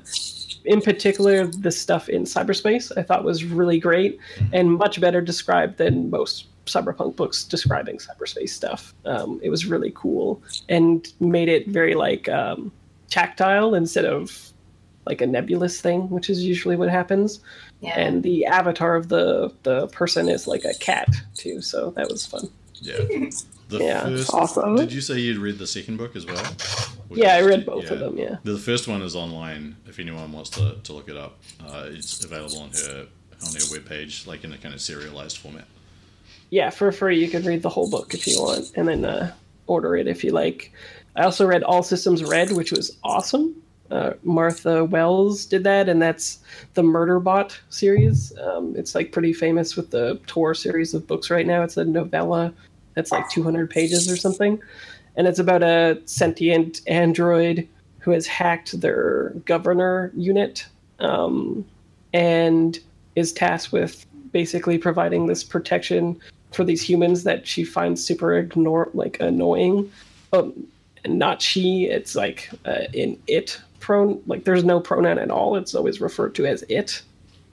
in particular the stuff in cyberspace i thought was really great and much better described than most cyberpunk books describing cyberspace stuff um, it was really cool and made it very like um, tactile instead of like a nebulous thing which is usually what happens Yeah. and the avatar of the the person is like a cat too so that was fun Yeah. The Yeah, first, awesome. Did you say you'd read the second book as well? Which yeah i read both yeah. of them yeah The first one is online. If anyone wants to, to look it up, uh, it's available on her on her webpage, like in a kind of serialized format. yeah, for free. You can read the whole book if you want, and then uh, order it if you like. I also read All Systems Red, which was awesome. Uh, Martha Wells did that, and that's the Murderbot series. Um, it's like pretty famous with the Tor series of books right now. It's a novella that's like 200 pages or something, and it's about a sentient android who has hacked their governor unit um, and is tasked with basically providing this protection for these humans that she finds super ignore like annoying. Um, not she, it's like uh, in it pron like there's no pronoun at all. It's always referred to as it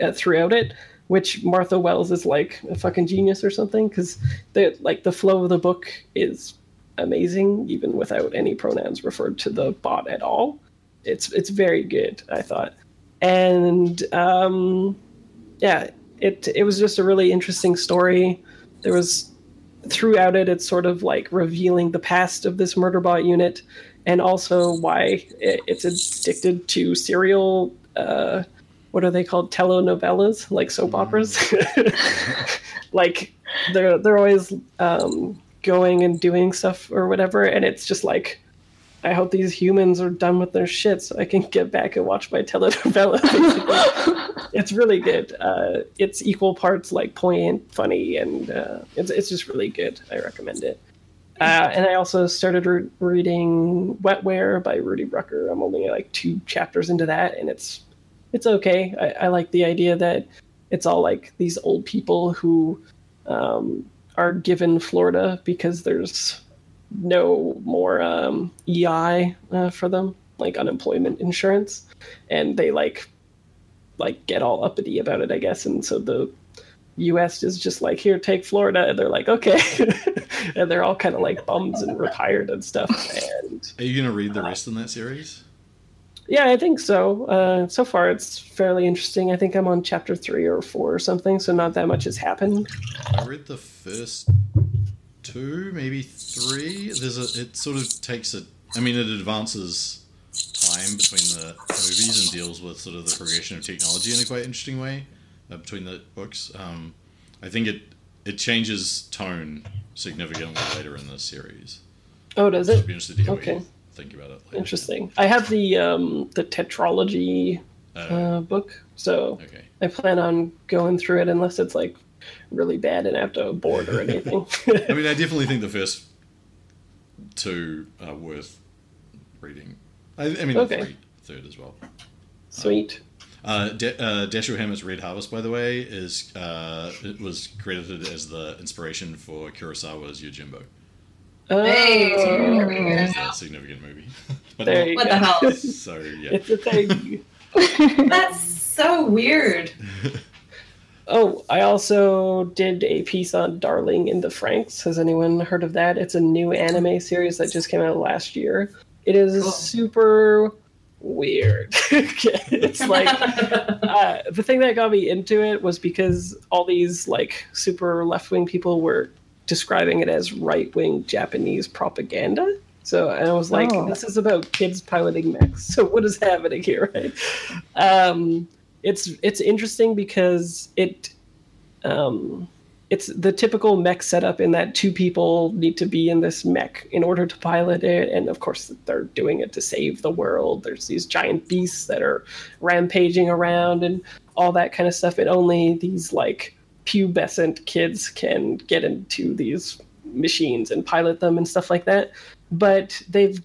uh, throughout it, which Martha Wells is like a fucking genius or something because the like the flow of the book is amazing even without any pronouns referred to the bot at all. It's it's very good, I thought, and um, yeah, it it was just a really interesting story. There was throughout it, it's sort of like revealing the past of this murderbot unit, and also why it, it's addicted to serial. Uh, what are they called? Telenovelas, like soap operas. like they're they're always um, going and doing stuff or whatever, and it's just like. I hope these humans are done with their shit so I can get back and watch my telenovela. it's really good. Uh, it's equal parts like poignant, funny, and uh, it's it's just really good. I recommend it. Uh, and I also started re- reading Wetware by Rudy Rucker. I'm only like two chapters into that, and it's it's okay. I, I like the idea that it's all like these old people who um, are given Florida because there's no more um, EI uh, for them, like unemployment insurance, and they like like get all uppity about it, I guess. And so the U.S. is just like, here, take Florida, and they're like, okay, and they're all kind of like bums and retired and stuff. And Are you going to read the rest in that series? Yeah, I think so. Uh, so far, it's fairly interesting. I think I'm on chapter three or four or something, so not that much has happened. I read the first two, maybe three. There's a. It sort of takes a. I mean, it advances time between the movies and deals with sort of the progression of technology in a quite interesting way uh, between the books. Um, I think it it changes tone significantly later in the series. Oh, does it? be interested to hear Okay. what you think about it. Later. Interesting. I have the um, the tetralogy Uh, uh, book, so okay. I plan on going through it unless it's like really bad and I have to board or anything. I mean, I definitely think the first two are worth reading. I, I mean, Okay. the three, third as well. Sweet. Uh, Da- uh, Dashiell Hammett's Red Harvest, by the way, is uh, it was credited as the inspiration for Kurosawa's Yojimbo. Hey, Oh, It's a significant movie. but there you What go. the hell? So yeah. It's a thing. That's so weird. Oh, I also did a piece on Darling in the Franxx. Has anyone heard of that? It's a new anime series that just came out last year. It is Cool. super weird. it's like uh, the thing that got me into it was because all these like super left wing people were describing it as right wing Japanese propaganda. So and I was like, Oh. this is about kids piloting mechs. So what is happening here, right? Um, it's it's interesting because it um, it's the typical mech setup in that two people need to be in this mech in order to pilot it and of course they're doing it to save the world there's these giant beasts that are rampaging around and all that kind of stuff and only these like pubescent kids can get into these machines and pilot them and stuff like that. But they've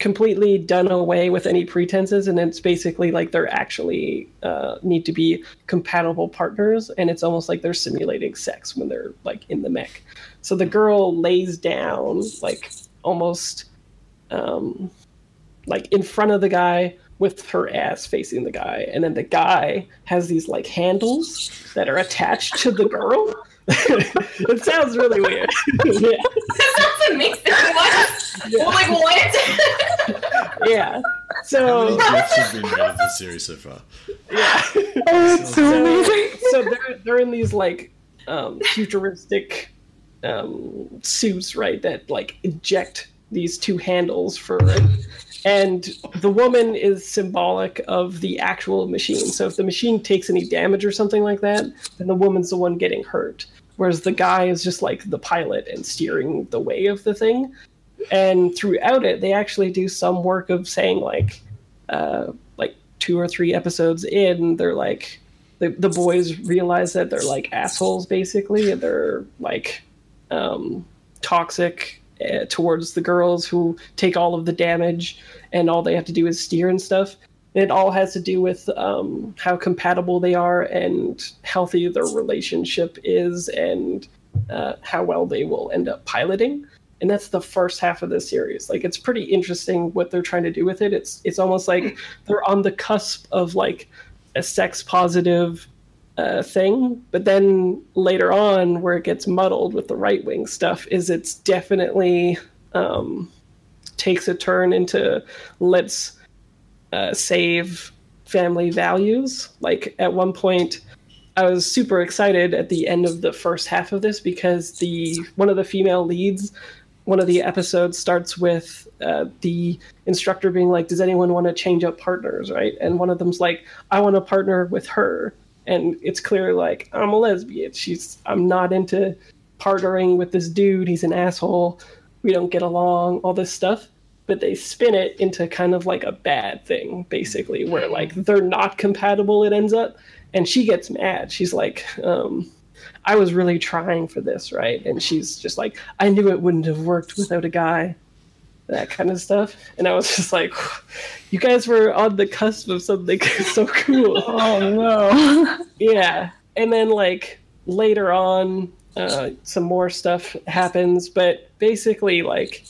completely done away with any pretenses and it's basically like they're actually uh, need to be compatible partners and it's almost like they're simulating sex when they're like in the mech. So the girl lays down like almost um, like in front of the guy with her ass facing the guy and then the guy has these like handles that are attached to the girl it sounds really weird yeah that sounds amazing. What? Well, like what? yeah How so many gifs have been made of this series so far? yeah Oh, it's so so, amazing. so they're they're in these like um, futuristic um, suits, right? That like eject these two handles for it. And the woman is symbolic of the actual machine. So if the machine takes any damage or something like that, then the woman's the one getting hurt. Whereas the guy is just like the pilot and steering the way of the thing. And throughout it, they actually do some work of saying like, uh, like two or three episodes in, they're like, the, the boys realize that they're like assholes basically and they're like um, toxic uh, towards the girls who take all of the damage and all they have to do is steer and stuff. It all has to do with um, how compatible they are and healthy their relationship is and uh, how well they will end up piloting. And that's the first half of the series. Like it's pretty interesting what they're trying to do with it. It's it's almost like they're on the cusp of like a sex positive uh, thing. But then later on, where it gets muddled with the right wing stuff, is it's definitely um, takes a turn into let's uh, save family values. Like at one point, I was super excited at the end of the first half of this because the one of the female leads, one of the episodes starts with uh, the instructor being like, "Does anyone want to change up partners?" Right, and one of them's like, "I want to partner with her," and it's clear like I'm a lesbian. She's I'm not into partnering with this dude. He's an asshole. We don't get along. All this stuff. But they spin it into kind of like a bad thing, basically, where like they're not compatible. It ends up, and she gets mad. She's like, um, I was really trying for this, right? And she's just like, I knew it wouldn't have worked without a guy, that kind of stuff. And I was just like, you guys were on the cusp of something so cool. Oh no. yeah. And then, like, later on, uh, some more stuff happens, but basically, like,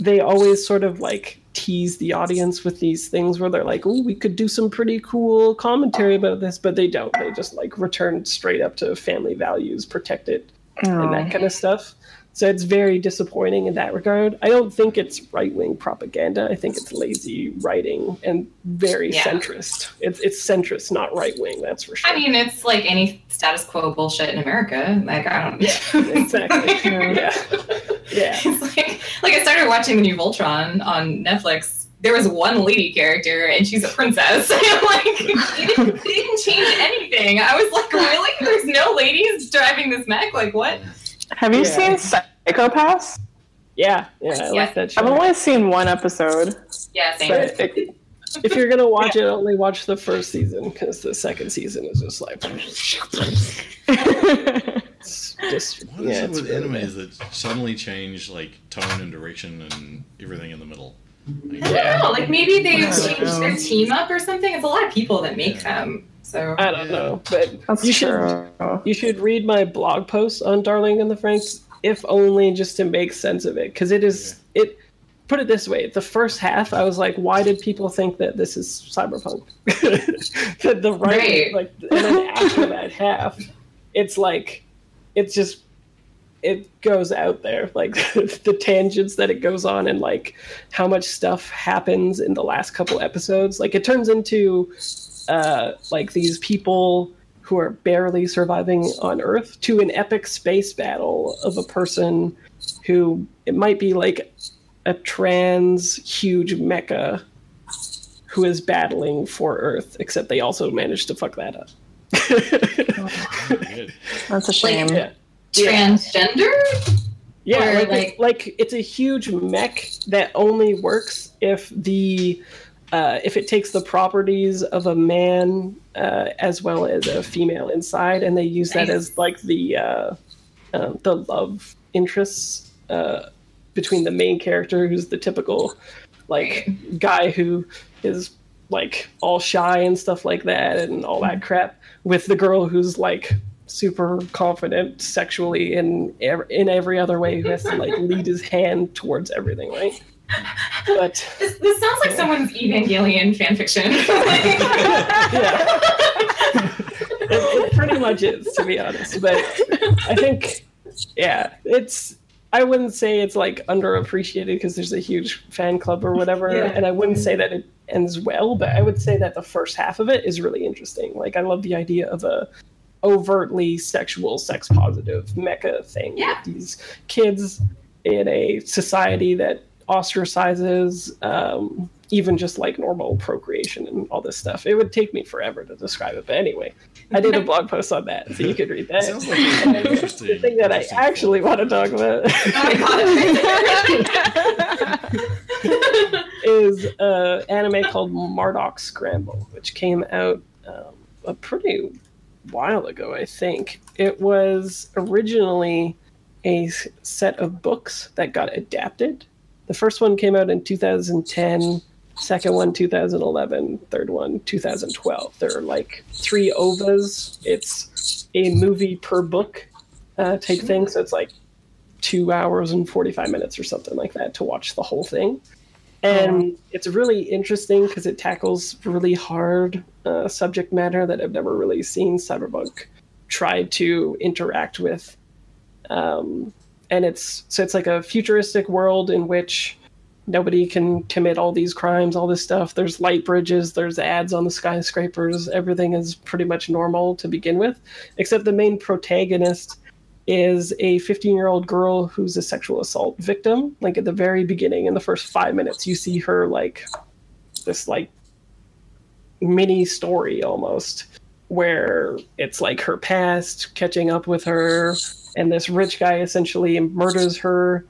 they always sort of like tease the audience with these things where they're like, "Oh, we could do some pretty cool commentary about this," but they don't. They just like return straight up to family values, protect it, and that kind of stuff. So it's very disappointing in that regard. I don't think it's right wing propaganda. I think it's lazy writing and very Yeah. centrist. It's it's centrist, not right wing. That's for sure. I mean, it's like any status quo bullshit in America. Like I don't. Yeah, exactly. Yeah. yeah, like like I started watching the new Voltron on Netflix. There was one lady character, and she's a princess. like they didn't, they didn't change anything. I was like, really? There's no ladies driving this mech? Like what? Have you Yeah. seen Psycho-Pass? Yeah, yeah, I like that show. I've only seen one episode. Yeah, same. It, if you're gonna watch it, only watch the first season because the second season is just like it's just What is yeah, it it's with really animes bad. that suddenly change like tone and direction and everything in the middle? Like, I don't know. Like maybe they've I don't changed their team up or something. It's a lot of people that make them. So I don't know, but That's you should you should read my blog post on Darling and the Franxx, if only just to make sense of it, because it is it. Put it this way: the first half, I was like, "Why did people think that this is cyberpunk?" the, the right, Right. like, and then after that half, it's like, it's just it goes out there like the tangents that it goes on and like how much stuff happens in the last couple episodes like it turns into uh like these people who are barely surviving on earth to an epic space battle of a person who it might be like a trans huge mecha who is battling for earth except they also managed to fuck that up Good. That's a shame. yeah Yeah. Transgender? Yeah, like, like- it- like it's a huge mech that only works if the uh, if it takes the properties of a man uh, as well as a female inside, and they use that as like the uh, uh, the love interests uh, between the main character, who's the typical like guy who is like all shy and stuff like that, and all that crap, with the girl who's like super confident sexually in ev- in every other way who has to like lead his hand towards everything right but This, this sounds like someone's Evangelion fanfiction. yeah it, it pretty much is to be honest but i think yeah it's i wouldn't say it's like underappreciated because there's a huge fan club or whatever Yeah. and i wouldn't say that it ends well but i would say that the first half of it is really interesting like i love the idea of a overtly sexual sex positive mecha thing Yeah. with these kids in a society that ostracizes um, even just like normal procreation and all this stuff. It would take me forever to describe it, but anyway, I did a blog post on that, so you could read that. Sounds like an interesting. the thing that I actually thought. want to talk about my god. is an anime called Mardock Scramble, which came out um, a pretty while ago, I think. It was originally a set of books that got adapted. The first one came out in 2010, second one 2011, third one 2012. There are like three ovas. It's a movie per book uh, type thing, so it's like two hours and 45 minutes or something like that to watch the whole thing and it's really interesting because it tackles really hard uh, subject matter that I've never really seen Cyberpunk try to interact with. Um, and it's so it's like a futuristic world in which nobody can commit all these crimes, all this stuff. There's light bridges, there's ads on the skyscrapers. Everything is pretty much normal to begin with, except the main protagonist is a 15 year old girl who's a sexual assault victim. Like at the very beginning, in the first five minutes, you see her like this like mini story almost where it's like her past catching up with her and this rich guy essentially murders her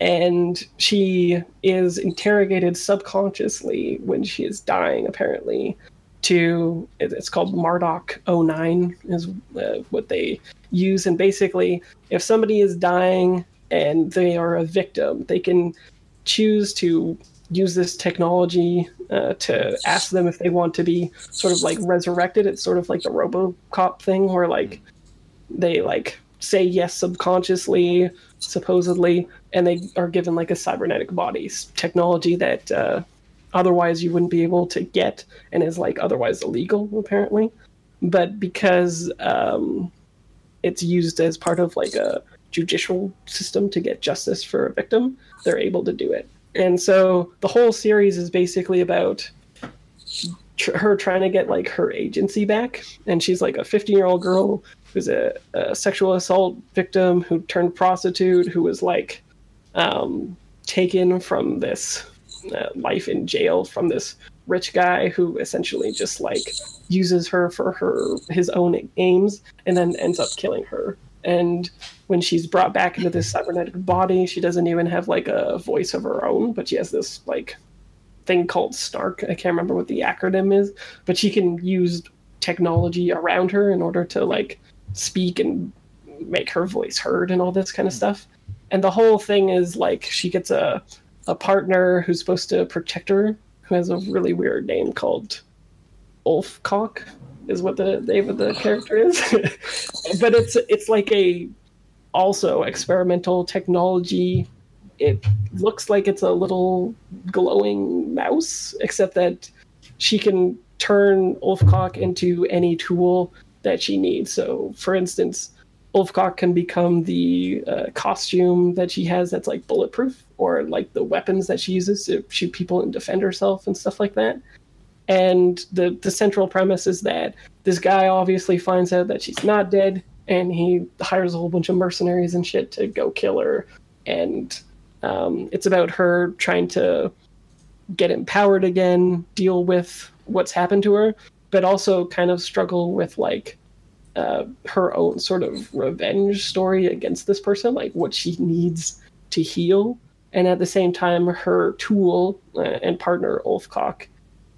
and she is interrogated subconsciously when she is dying apparently to it's called Mardock 09 is uh, what they use and basically if somebody is dying and they are a victim they can choose to use this technology uh, to ask them if they want to be sort of like resurrected. It's sort of like the robocop thing where like they like say yes subconsciously supposedly and they are given like a cybernetic body technology that uh, otherwise you wouldn't be able to get and is like otherwise illegal apparently. But because um, it's used as part of like a judicial system to get justice for a victim they're able to do it and so the whole series is basically about tr- her trying to get like her agency back. And she's like a 15 year old girl who's a, a sexual assault victim who turned prostitute who was like um, taken from this uh, life in jail from this rich guy who essentially just like uses her for her his own aims and then ends up killing her. And when she's brought back into this cybernetic body she doesn't even have like a voice of her own but she has this like thing called snark i can't remember what the acronym is but she can use technology around her in order to like speak and make her voice heard and all this kind of stuff and the whole thing is like she gets a a partner who's supposed to protect her who has a really weird name called Oeufcoque is what the name of the character is. but it's it's like a also experimental technology. It looks like it's a little glowing mouse, except that she can turn Oeufcoque into any tool that she needs. So, for instance, Oeufcoque can become the uh, costume that she has that's like bulletproof, or like the weapons that she uses to shoot people and defend herself and stuff like that. And the the central premise is that this guy obviously finds out that she's not dead, and he hires a whole bunch of mercenaries and shit to go kill her. And um, it's about her trying to get empowered again, deal with what's happened to her, but also kind of struggle with like uh, her own sort of revenge story against this person, like what she needs to heal. And at the same time, her tool uh, and partner, Oeufcoque,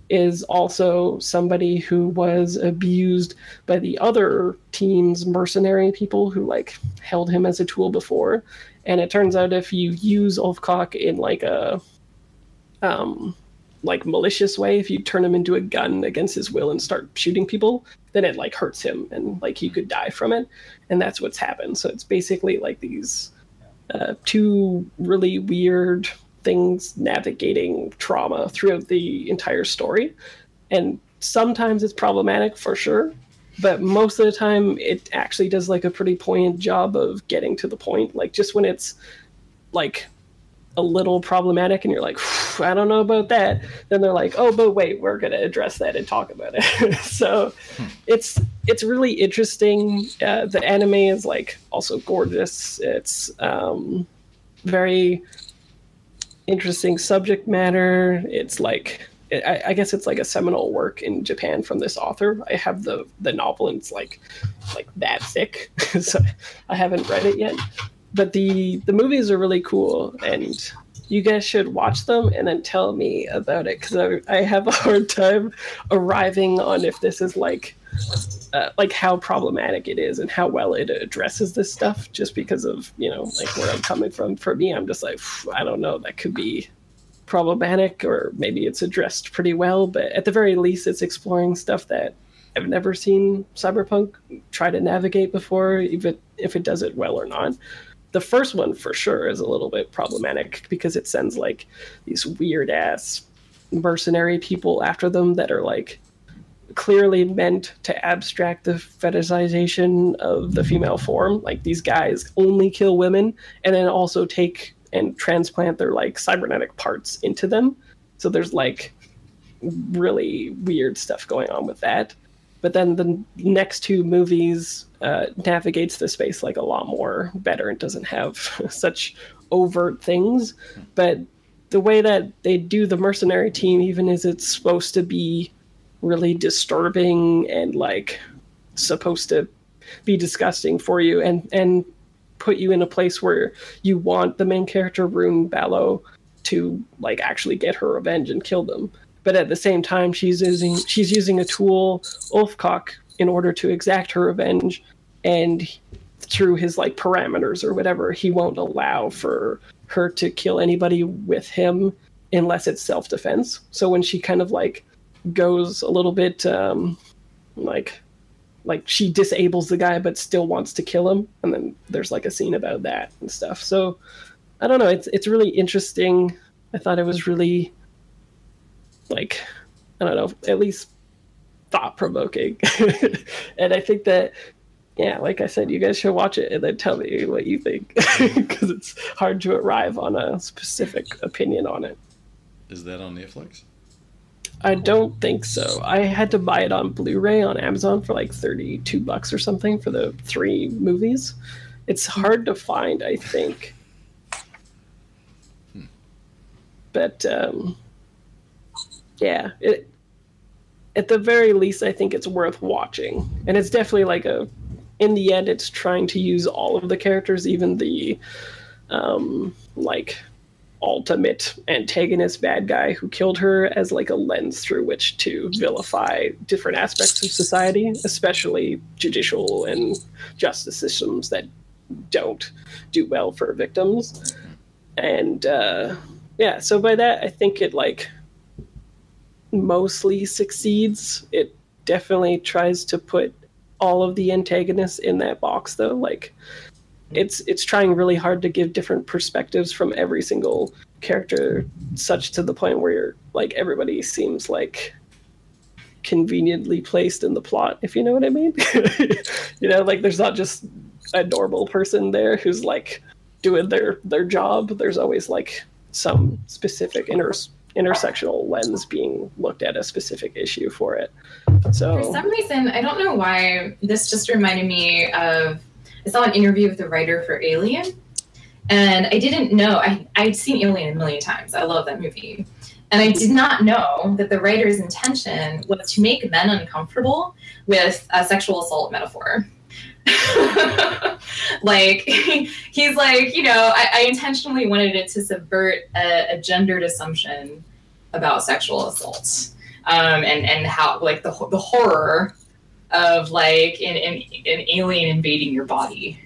is also somebody who was abused by the other team's mercenary people who like held him as a tool before. And it turns out if you use Oeufcoque in like a um like malicious way, if you turn him into a gun against his will and start shooting people, then it like hurts him and like he could die from it. And that's what's happened. So it's basically like these uh, two really weird things navigating trauma throughout the entire story. And sometimes it's problematic for sure, but most of the time it actually does like a pretty poignant job of getting to the point. Like just when it's like a little problematic and you're like, I don't know about that, then they're like, oh, but wait, we're gonna address that and talk about it. so hmm. it's it's really interesting. Uh, the anime is like also gorgeous. It's um, very interesting subject matter. It's like I, I, guess it's like a seminal work in Japan from this author. I have the the novel and it's like like that thick, so I haven't read it yet. But the the movies are really cool, and you guys should watch them and then tell me about it because I, I have a hard time arriving on if this is like uh, like how problematic it is and how well it addresses this stuff just because of you know like where i'm coming from. For me i'm just like i don't know. That could be problematic or maybe it's addressed pretty well. But at the very least it's exploring stuff that i've never seen cyberpunk try to navigate before even if it does it well or not. The first one for sure is a little bit problematic because it sends like these weird ass mercenary people after them that are like clearly meant to abstract the fetishization of the female form. Like these guys only kill women and then also take and transplant their like cybernetic parts into them. So there's like really weird stuff going on with that. But then the next two movies uh, navigates the space like a lot more better and doesn't have such overt things. But the way that they do the mercenary team, even as it's supposed to be really disturbing and like supposed to be disgusting for you and and put you in a place where you want the main character Rune Balot to like actually get her revenge and kill them. But at the same time she's using she's using a tool, Oeufcoque, in order to exact her revenge and through his like parameters or whatever, he won't allow for her to kill anybody with him unless it's self defense. So when she kind of like goes a little bit um, like like she disables the guy but still wants to kill him. And then there's like a scene about that and stuff. So i don't know. It's it's really interesting. I thought it was really like i don't know at least thought provoking and i think that yeah like i said you guys should watch it and then tell me what you think. Because it's hard to arrive on a specific opinion on it. Is that on netflix I don't think so. I had to buy it on Blu-ray on Amazon for like 32 bucks or something for the three movies. It's hard to find, I think. Hmm. But um, yeah, it at the very least I think it's worth watching. And it's definitely like a in the end it's trying to use all of the characters even the um like ultimate antagonist bad guy who killed her as like a lens through which to vilify different aspects of society, especially judicial and justice systems that don't do well for victims. And uh, yeah, so by that I think it like mostly succeeds. It definitely tries to put all of the antagonists in that box though, like it's it's trying really hard to give different perspectives from every single character such to the point where you're like everybody seems like conveniently placed in the plot if you know what i mean you know like there's not just a normal person there who's like doing their their job. There's always like some specific inter intersectional lens being looked at a specific issue for it. So For some reason, I don't know why, this just reminded me of I saw an interview with the writer for Alien, and I didn't know. I, I'd seen Alien a million times. I love that movie. And I did not know that the writer's intention was to make men uncomfortable with a sexual assault metaphor. like he's like you know I, I intentionally wanted it to subvert a, a gendered assumption about sexual assault um, and and how like the the horror of like an, an, an alien invading your body.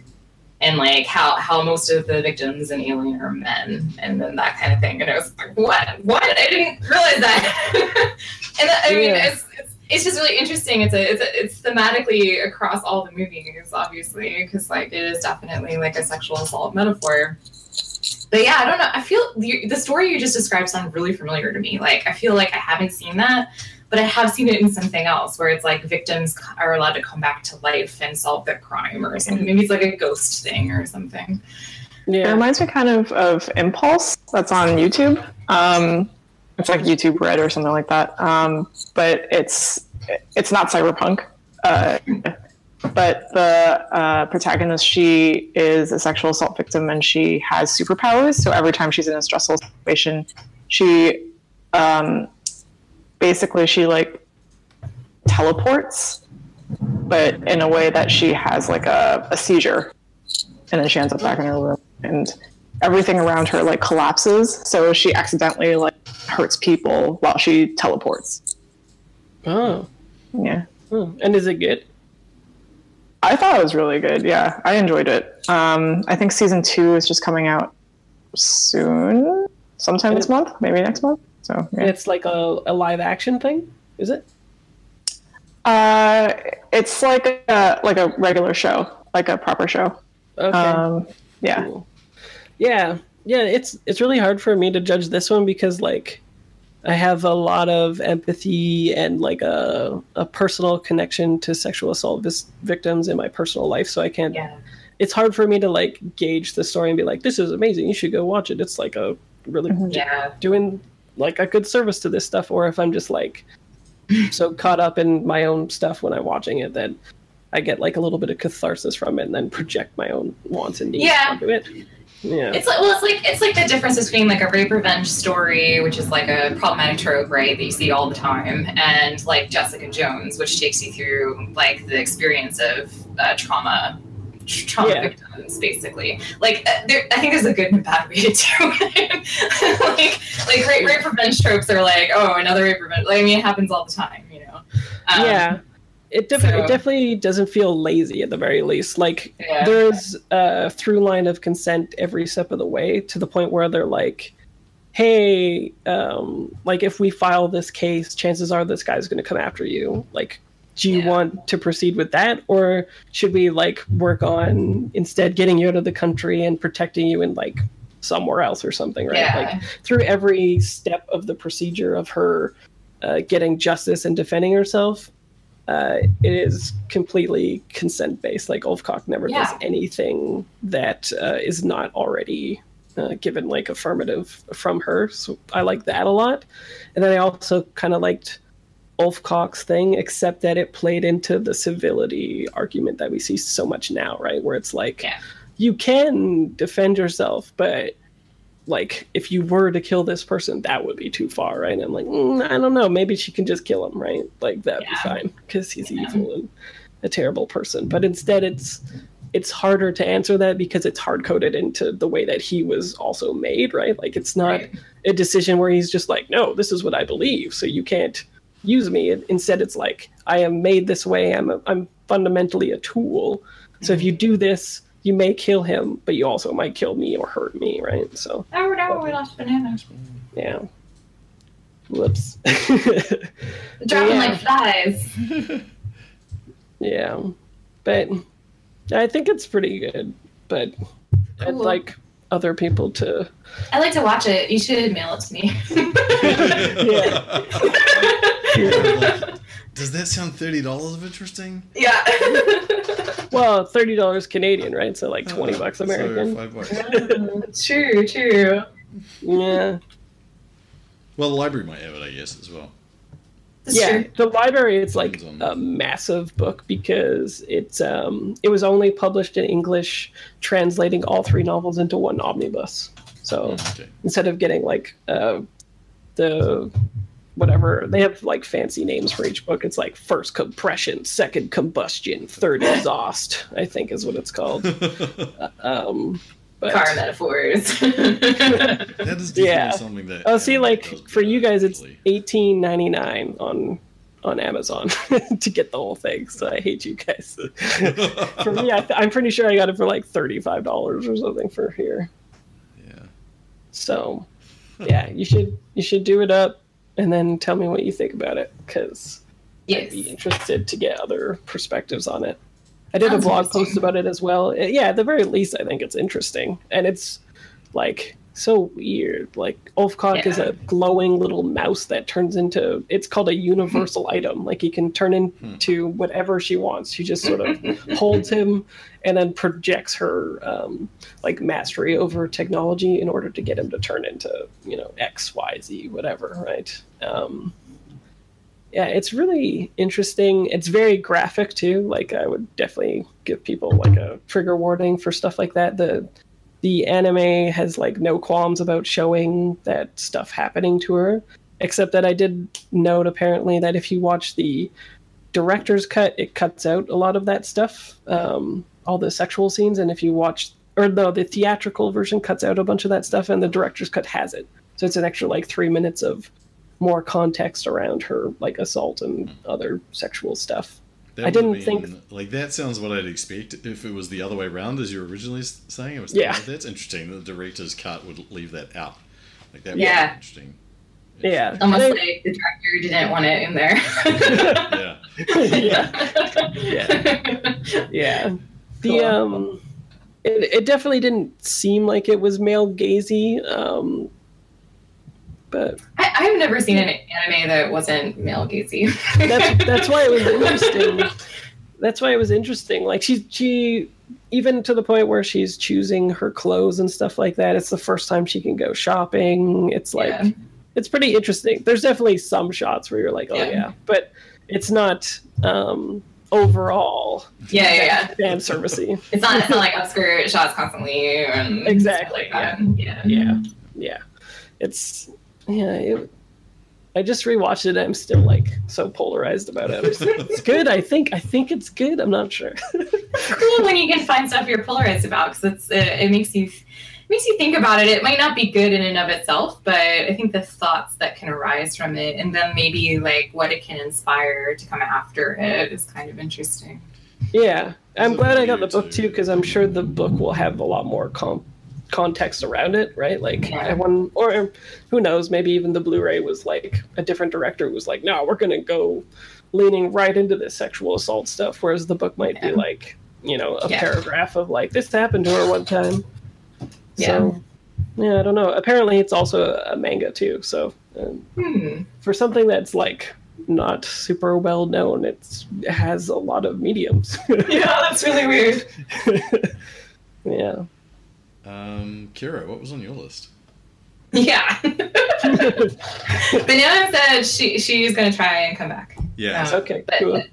And like how how most of the victims in alien are men and then that kind of thing. And i was like what? What? I didn't realize that. And that, i mean Yeah. it's, it's it's just really interesting. It's a it's a, it's thematically across all the movies obviously because like it is definitely like a sexual assault metaphor. But yeah i don't know. I feel the, the story you just described sounds really familiar to me. Like i feel like i haven't seen that but I have seen it in something else where it's like victims are allowed to come back to life and solve their crime or something. Maybe it's like a ghost thing or something. Yeah. It reminds me kind of of Impulse that's on YouTube. Um, it's like YouTube Red or something like that. Um, but it's it's not cyberpunk. Uh, but the uh, protagonist, she is a sexual assault victim and she has superpowers. So every time she's in a stressful situation, she um, basically she like teleports, but in a way that she has like a, a seizure, and then she ends up back in her room, and everything around her like collapses. So she accidentally like hurts people while she teleports. oh, Yeah. oh. and is it good? I thought it was really good. Yeah, I enjoyed it. Um, I think season two is just coming out soon, sometime this month, maybe next month. So yeah. it's like a, a live action thing, is it? uh, it's like a like a regular show, like a proper show. Okay. Um, yeah, Cool. Yeah, yeah. It's it's really hard for me to judge this one because like I have a lot of empathy and like a a personal connection to sexual assault vis- victims in my personal life, so I can't. Yeah. It's hard for me to like gauge the story and be like, "This is amazing. You should go watch it." It's like a really Yeah. doing like a good service to this stuff, or if I'm just like so caught up in my own stuff when I'm watching it that I get like a little bit of catharsis from it and then project my own wants and needs Yeah. onto it. Yeah. It's like well, it's like it's like the difference between like a rape revenge story, which is like a problematic trope, right, that you see all the time, and like Jessica Jones, which takes you through like the experience of uh, trauma, tr- trauma Yeah. victims, basically. Like uh, there, I think there's a good and bad way to do it. like like rape, rape revenge tropes are like, oh, another rape revenge. Like, I mean, it happens all the time, you know. Um, yeah. It, def- so- it definitely doesn't feel lazy at the very least. Like Yeah. there's a through line of consent every step of the way to the point where they're like, "Hey, um, like if we file this case, chances are this guy's going to come after you. Like, do you Yeah. want to proceed with that, or should we like work on instead getting you out of the country and protecting you in like somewhere else or something, right? Yeah. Like through every step of the procedure of her uh, getting justice and defending herself, uh, it is completely consent based. Like Oeufcoque never does anything that uh, is not already uh, given like affirmative from her. So I like that a lot. And then I also kind of liked Oeufcoque's thing, except that it played into the civility argument that we see so much now, right? Where it's like, Yeah. you can defend yourself, but like if you were to kill this person, that would be too far, right? And I'm like, mm, I don't know, maybe she can just kill him, right? Like that'd be fine because he's Yeah. evil and a terrible person. But instead, it's it's harder to answer that because it's hard coded into the way that he was also made, right? Like it's not Right. a decision where he's just like, no, this is what I believe, so you can't use me. Instead, it's like I am made this way. I'm a, I'm fundamentally a tool. So if mm-hmm. you do this, you may kill him, but you also might kill me or hurt me, right? Mm-hmm. So Oh no, we lost banana. yeah. Whoops. Dropping Yeah. like flies. yeah, but I think it's pretty good. But I'd like other people to. I like to watch it. You should mail it to me. Does that sound thirty dollars of interesting? yeah. well, thirty dollars Canadian, right? So like twenty Uh, bucks so American. five bucks. true, true. yeah, Well, the library might have it, I guess, as well. That's yeah. true. The library it's like on- a massive book because it's um it was only published in English, translating all three novels into one omnibus. So Okay. instead of getting like uh the whatever they have like fancy names for each book it's like first compression second combustion third exhaust i think is what it's called um but Car metaphors. That is definitely Yeah. something that. oh see like for you guys it's actually. 18.99 on on amazon to get the whole thing so i hate you guys for me I th- i'm pretty sure i got it for like $35 or something for here yeah. So, yeah, you should you should do it up and then tell me what you think about it because yes. I'd be interested to get other perspectives on it. I did Sounds a blog post about it as well. Uh, Yeah, at the very least, I think it's interesting and it's like so weird. Like Oeufcoque is a glowing little mouse that turns into it's called a universal item. Like he can turn into whatever she wants. She just sort of holds him and then projects her um, like mastery over technology in order to get him to turn into you know X, Y, Z, whatever, right? Um, yeah, it's really interesting. It's very graphic too. Like I would definitely give people like a trigger warning for stuff like that. The the anime has like no qualms about showing that stuff happening to her, except that I did note apparently that if you watch the director's cut, it cuts out a lot of that stuff, um, all the sexual scenes, and if you watch or no, the theatrical version cuts out a bunch of that stuff, and the director's cut has it. So it's an extra like three minutes of more context around her like assault and other sexual stuff. That I didn't have think- like that sounds what I'd expect if it was the other way around, as you were originally saying. I was Yeah. "Oh, that's interesting. The director's cut would leave that out. Like that. Yeah. Would be interesting. Yeah. Almost I- like the director didn't want it in there. Yeah. yeah. Yeah. The Cool. um it, it definitely didn't seem like it was male gazy. Um but I, I've never seen an anime that wasn't male gazy. that's that's why it was interesting. That's why it was interesting. Like she she even to the point where she's choosing her clothes and stuff like that. It's the first time she can go shopping. It's like Yeah. it's pretty interesting. There's definitely some shots where you're like, oh yeah, Yeah. but it's not um overall Yeah, yeah, yeah. fan servicey. It's not. It's not like upskirt shots constantly and Exactly, like that. Yeah. Yeah, yeah. It's yeah. It, I just rewatched it. and I'm still like so polarized about it. I'm just like, it's good. I think. I think it's good. I'm not sure. cool when you can find stuff you're polarized about because it's it, it makes you makes you think about it. It might not be good in and of itself, but I think the thoughts that can arise from it, and then maybe like what it can inspire to come after it, is kind of interesting. Yeah, I'm It's glad I got the book too. too because I'm sure the book will have a lot more com- context around it, right? Like Yeah. everyone, or who knows, maybe even the Blu-ray was like a different director who was like, no, we're gonna go leaning right into this sexual assault stuff, whereas the book might be like, you know, a Yeah. paragraph of like this happened to her one time. So, yeah, I don't know. Apparently, it's also a, a manga too. So, um, Hmm. for something that's like not super well known, it's, it has a lot of mediums. Yeah, that's really weird. yeah. Um, Kira, what was on your list? Yeah. Banana said she she's gonna try and come back, Yeah. Um, Okay, but cool. her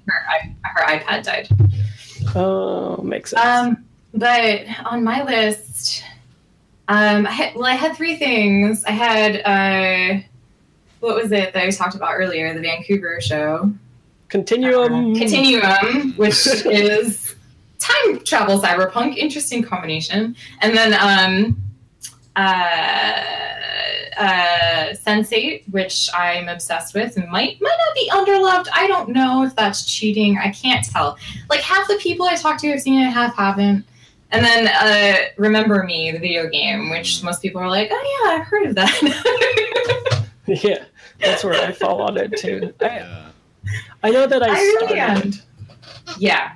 her iPad died. Oh, makes sense. Um, but on my list, um, I had, well, I had three things. I had uh, what was it that I talked about earlier? The Vancouver show, Continuum. Continuum, which is time travel cyberpunk. Interesting combination. And then um, uh, uh, Sense8, which I'm obsessed with, and might might not be underloved. I don't know if that's cheating. I can't tell. Like half the people I talk to have seen it, half haven't. And then uh, Remember Me, the video game, which most people are like, oh yeah, I've heard of that. yeah, that's where I fall on it too. I, Yeah. I know that I, I really started. am. yeah.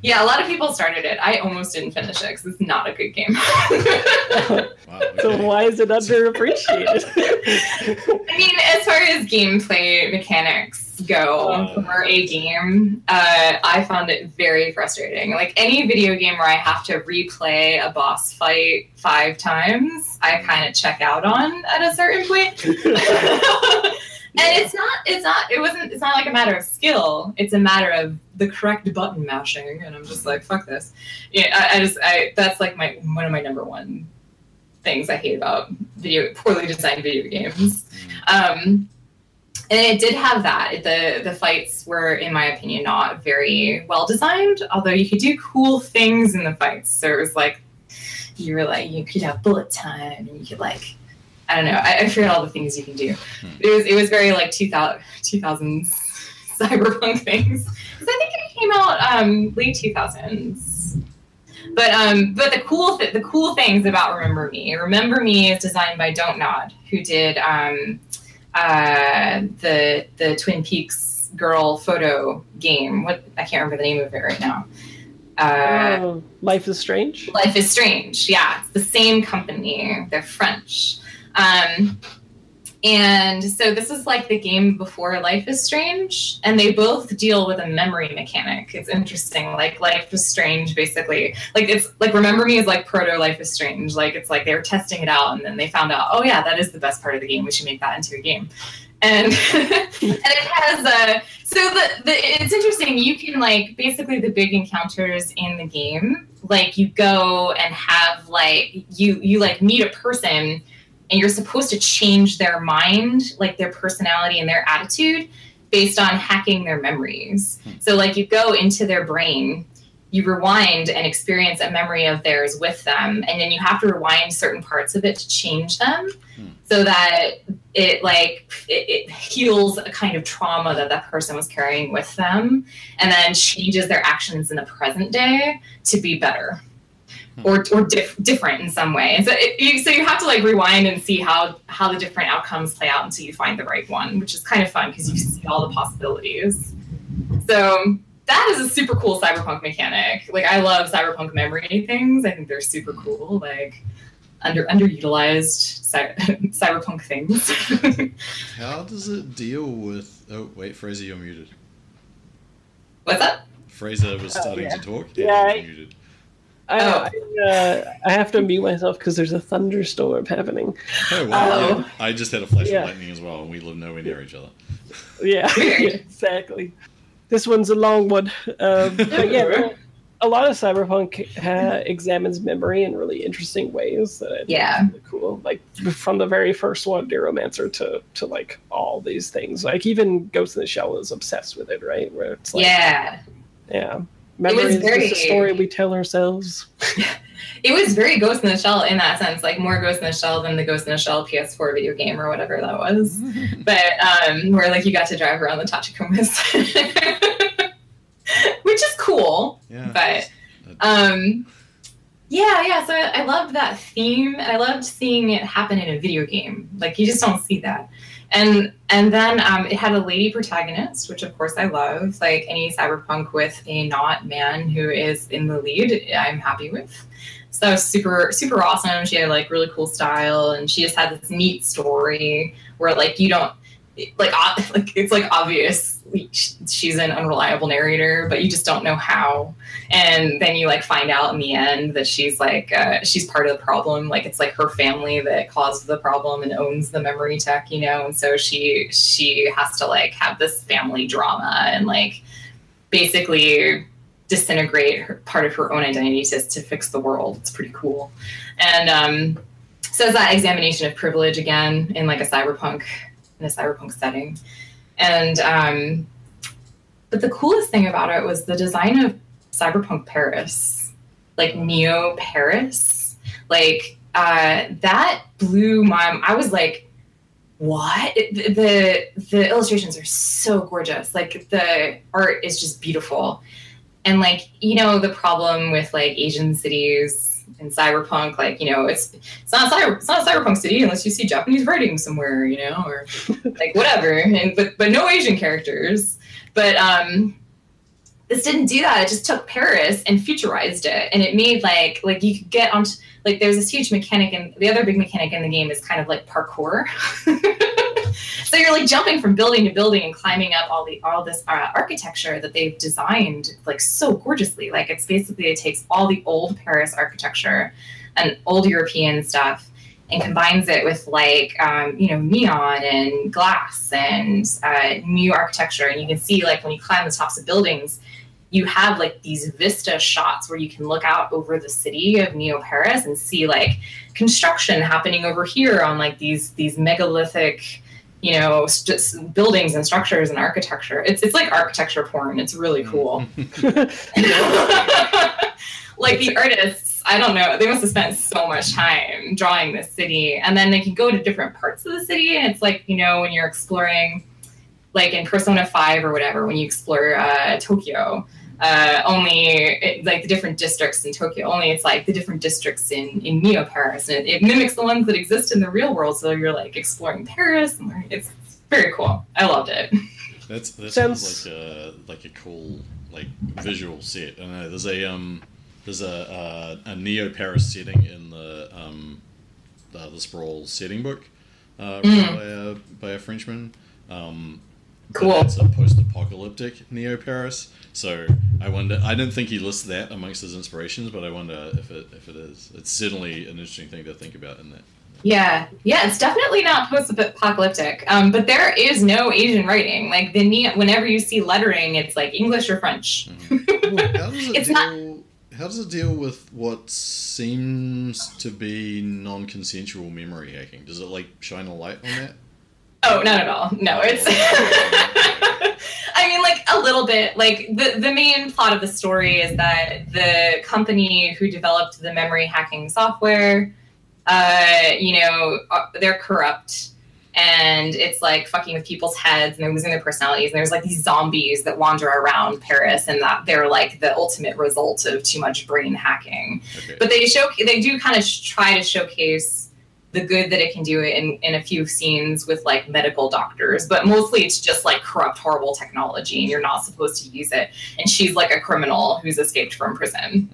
Yeah, a lot of people started it. I almost didn't finish it because it's not a good game. Wow. so why is it underappreciated? I mean, as far as gameplay mechanics, go Uh. for a game, uh, I found it very frustrating. Like any video game where I have to replay a boss fight five times, I kind of check out on at a certain point. and it's not it's not it wasn't it's not like a matter of skill it's a matter of the correct button mashing and i'm just like fuck this. Yeah i, I just i that's like my one of my number one things i hate about video poorly designed video games. Um and it did have that. The the fights were in my opinion not very well designed although you could do cool things in the fights. So it was like you were like you could have bullet time and you could like I don't know. I, I forget all the things you can do. It was it was very like 2000, 2000s cyberpunk things. 'Cause I think it came out um, late two thousands. But um, but the cool th- the cool things about Remember Me. Remember Me is designed by Don't Nod, who did um, uh, the the Twin Peaks girl photo game. What I can't remember the name of it right now. Uh, Oh, Life is Strange. Life is Strange. Yeah, it's the same company. They're French. Um, and so this is like the game before Life is Strange, and they both deal with a memory mechanic. It's interesting. Like Life is Strange, basically, like it's like Remember Me is like proto Life is Strange. Like it's like they were testing it out, and then they found out, oh yeah, that is the best part of the game. We should make that into a game. And and it has a so the, the it's interesting. You can like basically the big encounters in the game. Like you go and have like you you like meet a person and you're supposed to change their mind, like their personality and their attitude based on hacking their memories. So like you go into their brain, you rewind and experience a memory of theirs with them, and then you have to rewind certain parts of it to change them Hmm. so that it like it, it heals a kind of trauma that that person was carrying with them and then changes their actions in the present day to be better or, mm-hmm. or dif- different in some way and so it, you, so you have to like rewind and see how how the different outcomes play out until you find the right one which is kind of fun because you see all the possibilities so that is a super cool cyberpunk mechanic like i love cyberpunk memory things i think they're super cool like under underutilized cy- cyberpunk things How does it deal with? Oh wait, Fraser, you're muted. what's up Fraser was Oh, starting yeah. to talk. and Yeah, he was I- I, Oh. I, uh, I have to mute myself because there's a thunderstorm happening. Oh wow! Yeah. I just had a flash Yeah. of lightning as well, and we live nowhere near each other. Yeah, yeah, exactly. This one's a long one. Um, but yeah, a lot of cyberpunk uh, examines memory in really interesting ways that I think Yeah. is really cool. Like from the very first one, Neuromancer, to to like all these things. Like even Ghost in the Shell is obsessed with it, right? Where it's like, yeah yeah, memory was is very- just a story we tell ourselves. it was very Ghost in the Shell in that sense, like more Ghost in the Shell than the Ghost in the Shell PS4 video game or whatever that was. But um, where like you got to drive around the Tachikomas, which is cool. Yeah. But um, yeah, yeah. So I, I loved that theme, and I loved seeing it happen in a video game. Like you just don't see that. And and then um, it had a lady protagonist, which of course I love. Like any cyberpunk with a not man who is in the lead, I'm happy with. So that was super super awesome. She had like really cool style, and she just had this neat story where like you don't like like it's like obvious she's an unreliable narrator, but you just don't know how. And then you like find out in the end that she's like uh, she's part of the problem. Like it's like her family that caused the problem and owns the memory tech, you know. And so she she has to like have this family drama and like basically disintegrate her, part of her own identity to, to fix the world. It's pretty cool. And um, so it's that examination of privilege again in like a cyberpunk in a cyberpunk setting. And um, but the coolest thing about it was the design of cyberpunk Paris, like Neo Paris, like uh, that blew my. I was like, what? The the illustrations are so gorgeous. Like the art is just beautiful, and like you know the problem with like Asian cities in cyberpunk, like you know it's it's not cyber, it's not a cyberpunk city unless you see Japanese writing somewhere, you know, or like whatever. And but but no Asian characters. But um, this didn't do that. It just took Paris and futurized it, and it made like like you could get onto like there's this huge mechanic, and the other big mechanic in the game is kind of like parkour. so you're like jumping from building to building and climbing up all the all this uh, architecture that they've designed like so gorgeously. Like it's basically it takes all the old Paris architecture and old European stuff and combines it with like um, you know neon and glass and uh, new architecture and you can see like when you climb the tops of buildings you have like these vista shots where you can look out over the city of neo paris and see like construction happening over here on like these these megalithic you know st- buildings and structures and architecture. It's it's like architecture porn. It's really cool. Like the artists i don't know they must have spent so much time drawing this city. And then they can go to different parts of the city and it's like you know when you're exploring like in persona 5 or whatever when you explore uh, tokyo uh, only like the different districts in Tokyo. Only it's like the different districts in in Neo Paris, and it, it, mimics the ones that exist in the real world. So you're like exploring Paris, and it's very cool. I loved it. That's that sounds like a like a cool like visual set. I know there's a um there's a a, a Neo Paris setting in the um the, the Sprawl setting book uh, mm. by, a, by a Frenchman. Um, cool. It's a post-apocalyptic Neo Paris. So I wonder. I don't think he lists that amongst his inspirations, but I wonder if it if it is. It's certainly an interesting thing to think about in that. Yeah, yeah, it's definitely not post-apocalyptic. Um, but there is no Asian writing. Like the ne- whenever you see lettering, it's like English or French. Mm-hmm. How does it it's deal, not. How does it deal with what seems to be non-consensual memory hacking? Does it like shine a light on that? Oh, not at all. No, it's. I mean, like a little bit. Like the the main plot of the story is that the company who developed the memory hacking software, uh, you know, uh, they're corrupt, and it's like fucking with people's heads, and they're losing their personalities. And there's like these zombies that wander around Paris, and that they're like the ultimate result of too much brain hacking. Okay. But they show they do kind of sh- try to showcase the good that it can do in, in a few scenes with like medical doctors, but mostly it's just like corrupt, horrible technology and you're not supposed to use it. And she's like a criminal who's escaped from prison.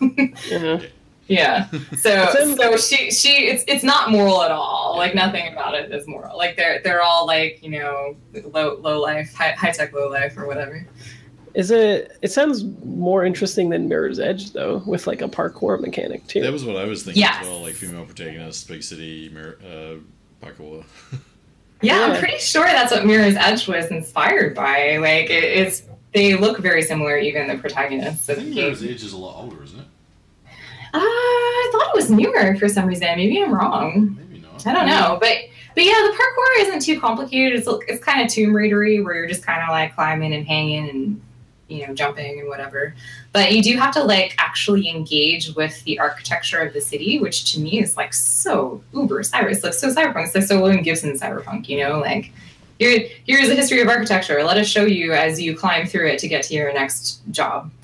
yeah. Mm-hmm. yeah. So so she she it's it's not moral at all. Like nothing about it is moral. Like they're they're all like, you know, low low life, high high tech low life or whatever. Is it? It sounds more interesting than Mirror's Edge, though, with like a parkour mechanic too. That was what I was thinking yes. as well. Like female protagonist, big city, mirror, uh, parkour. yeah, yeah, I'm pretty sure that's what Mirror's Edge was inspired by. Like, it, it's they look very similar, even the protagonists. I think Mirror's Edge is a lot older, isn't it? Uh, I thought it was newer for some reason. Maybe I'm wrong. Maybe not. I don't know, but but yeah, the parkour isn't too complicated. It's it's kind of Tomb Raidery, where you're just kind of like climbing and hanging and you know jumping and whatever. But you do have to like actually engage with the architecture of the city which to me is like so uber cyber it's like so cyberpunk it's like so william gibson cyberpunk you know? Like here, here's a history of architecture. Let us show you as you climb through it to get to your next job.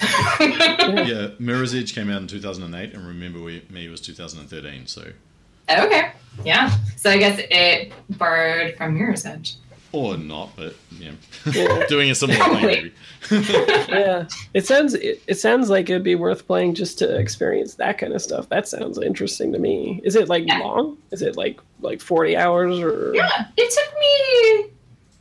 Yeah mirror's edge came out in 2008 and remember we, me was 2013 so. Oh, okay. Yeah. So i guess it borrowed from mirror's edge or not, but yeah, yeah. doing a similar thing. Maybe. yeah, it sounds it, it sounds like it'd be worth playing just to experience that kind of stuff. That sounds interesting to me. Is it like yeah. long? Is it like like forty hours or? Yeah, it took me